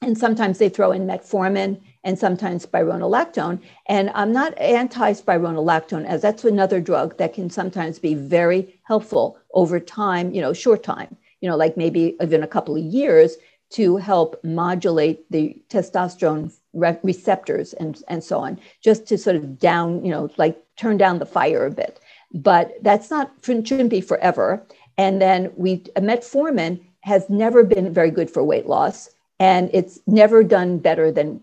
and sometimes they throw in metformin and sometimes spironolactone. And I'm not anti spironolactone, as that's another drug that can sometimes be very helpful over time, you know, short time, you know, like maybe even a couple of years to help modulate the testosterone re- receptors and, and so on, just to sort of down, you know, like turn down the fire a bit. But that's not, shouldn't be forever. And then we, metformin has never been very good for weight loss and it's never done better than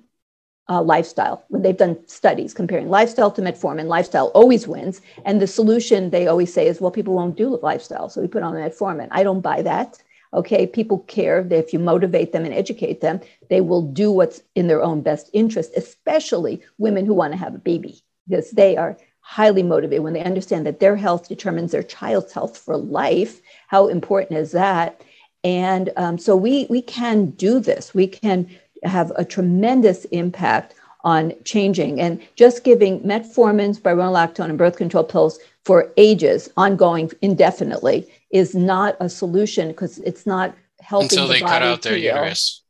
uh, lifestyle. When they've done studies comparing lifestyle to metformin, lifestyle always wins. And the solution they always say is, well, people won't do lifestyle, so we put on metformin. I don't buy that. Okay, people care that if you motivate them and educate them, they will do what's in their own best interest, especially women who want to have a baby, because they are highly motivated when they understand that their health determines their child's health for life. How important is that? And um, so we we can do this. We can have a tremendous impact on changing. And just giving metformin, spironolactone, and birth control pills for ages, ongoing indefinitely, is not a solution because it's not helping until the they cut out their heal. uterus.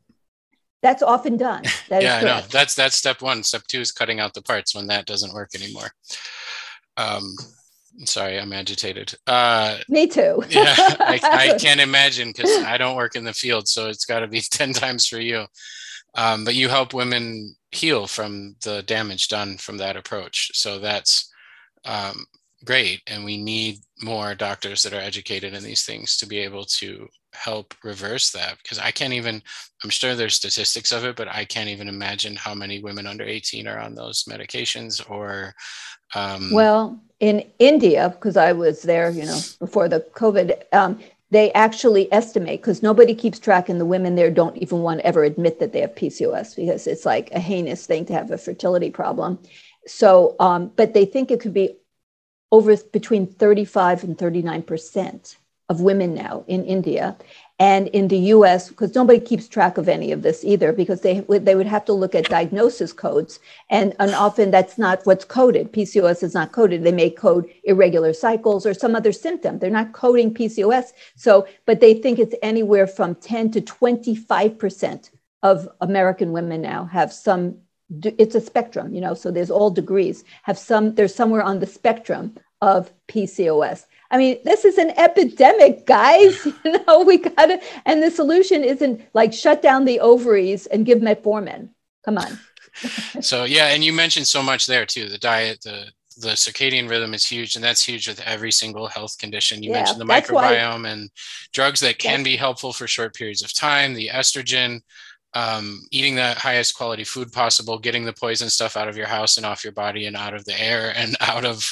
That's often done. That yeah, know. That's that's step one. Step two is cutting out the parts when that doesn't work anymore. Um, sorry, I'm agitated. Uh, Me too. yeah, I, I can't imagine because I don't work in the field, so it's got to be ten times for you. Um, but you help women heal from the damage done from that approach. So that's um, great. And we need more doctors that are educated in these things to be able to help reverse that because I can't even, I'm sure there's statistics of it, but I can't even imagine how many women under 18 are on those medications or. Um, well, in India, because I was there, you know, before the COVID, um, they actually estimate because nobody keeps track and the women there don't even want to ever admit that they have pcos because it's like a heinous thing to have a fertility problem. So um, but they think it could be over between 35 and 39 percent of women now in india and in the US, because nobody keeps track of any of this either, because they, they would have to look at diagnosis codes. And, and often that's not what's coded. PCOS is not coded. They may code irregular cycles or some other symptom. They're not coding PCOS. So, but they think it's anywhere from 10 to 25% of American women now have some, it's a spectrum, you know, so there's all degrees, have some, there's somewhere on the spectrum of PCOS. I mean, this is an epidemic, guys. You know, we got to, and the solution isn't like shut down the ovaries and give metformin. Come on. so yeah, and you mentioned so much there too. The diet, the the circadian rhythm is huge, and that's huge with every single health condition. You yeah, mentioned the microbiome why, and drugs that can be helpful for short periods of time. The estrogen, um, eating the highest quality food possible, getting the poison stuff out of your house and off your body and out of the air and out of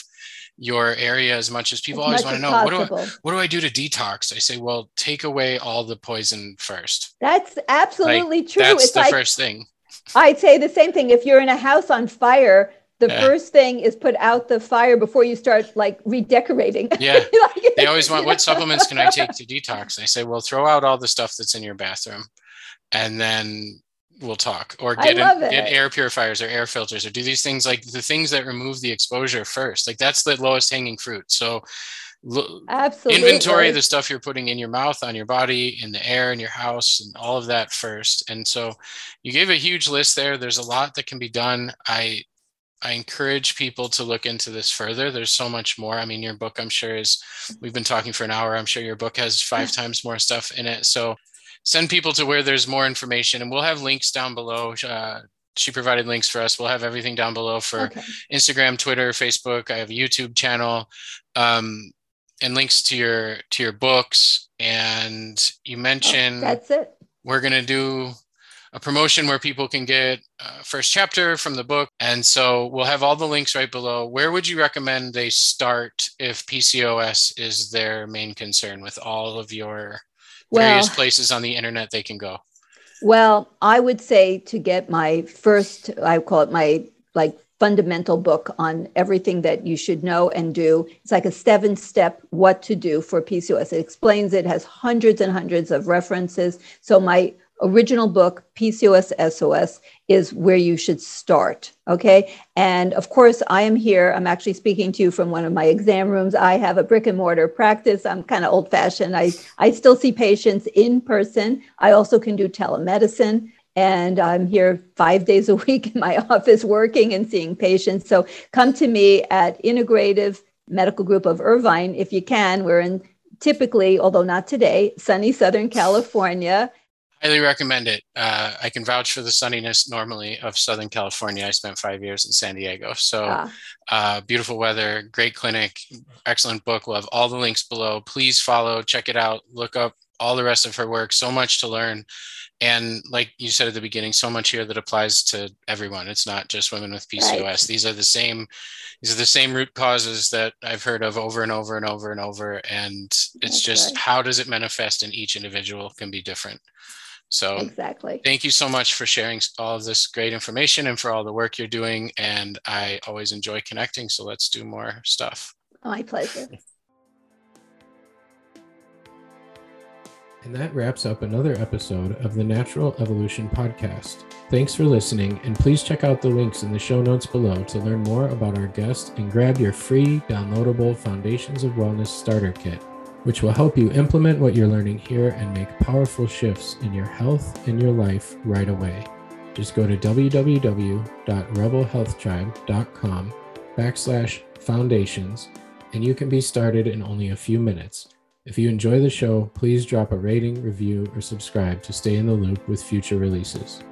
your area as much as people as always want to know what do I what do I do to detox? I say, well, take away all the poison first. That's absolutely like, true. That's it's the like, first thing. I'd say the same thing. If you're in a house on fire, the yeah. first thing is put out the fire before you start like redecorating. Yeah. like, they always want what supplements can I take to detox? I say, well, throw out all the stuff that's in your bathroom and then we'll talk or get an, get air purifiers or air filters or do these things like the things that remove the exposure first like that's the lowest hanging fruit so Absolutely. inventory the stuff you're putting in your mouth, on your body, in the air, in your house, and all of that first. And so you gave a huge list there. There's a lot that can be done. I I encourage people to look into this further. There's so much more. I mean, your book, I'm sure, is we've been talking for an hour. I'm sure your book has five times more stuff in it. So send people to where there's more information, and we'll have links down below. Uh, she provided links for us. We'll have everything down below for okay. Instagram, Twitter, Facebook. I have a YouTube channel, um, and links to your to your books. And you mentioned oh, that's it. We're gonna do a promotion where people can get uh, first chapter from the book. And so we'll have all the links right below. Where would you recommend they start if PCOS is their main concern with all of your various well, places on the internet they can go? Well, I would say to get my first, I call it my like fundamental book on everything that you should know and do. It's like a seven step what to do for PCOS. It explains it, has hundreds and hundreds of references. So my original book, PCOS SOS, is where you should start. Okay. And of course, I am here. I'm actually speaking to you from one of my exam rooms. I have a brick and mortar practice. I'm kind of old fashioned. I, I still see patients in person. I also can do telemedicine. And I'm here five days a week in my office working and seeing patients. So come to me at Integrative Medical Group of Irvine if you can. We're in typically, although not today, sunny Southern California. Highly recommend it. Uh, I can vouch for the sunniness normally of Southern California. I spent five years in San Diego. So, ah. uh, beautiful weather, great clinic, excellent book. We'll have all the links below. Please follow, check it out, look up all the rest of her work. So much to learn. And like you said at the beginning, so much here that applies to everyone. It's not just women with PCOS. Right. These are the same these are the same root causes that I've heard of over and over and over and over. And it's That's just right. how does it manifest in each individual can be different. So exactly. Thank you so much for sharing all of this great information and for all the work you're doing. And I always enjoy connecting. So let's do more stuff. My pleasure. And that wraps up another episode of the Natural Evolution Podcast. Thanks for listening, and please check out the links in the show notes below to learn more about our guest and grab your free downloadable Foundations of Wellness Starter Kit which will help you implement what you're learning here and make powerful shifts in your health and your life right away. Just go to www.rebelhealthtribe.com backslash foundations and you can be started in only a few minutes. If you enjoy the show, please drop a rating, review, or subscribe to stay in the loop with future releases.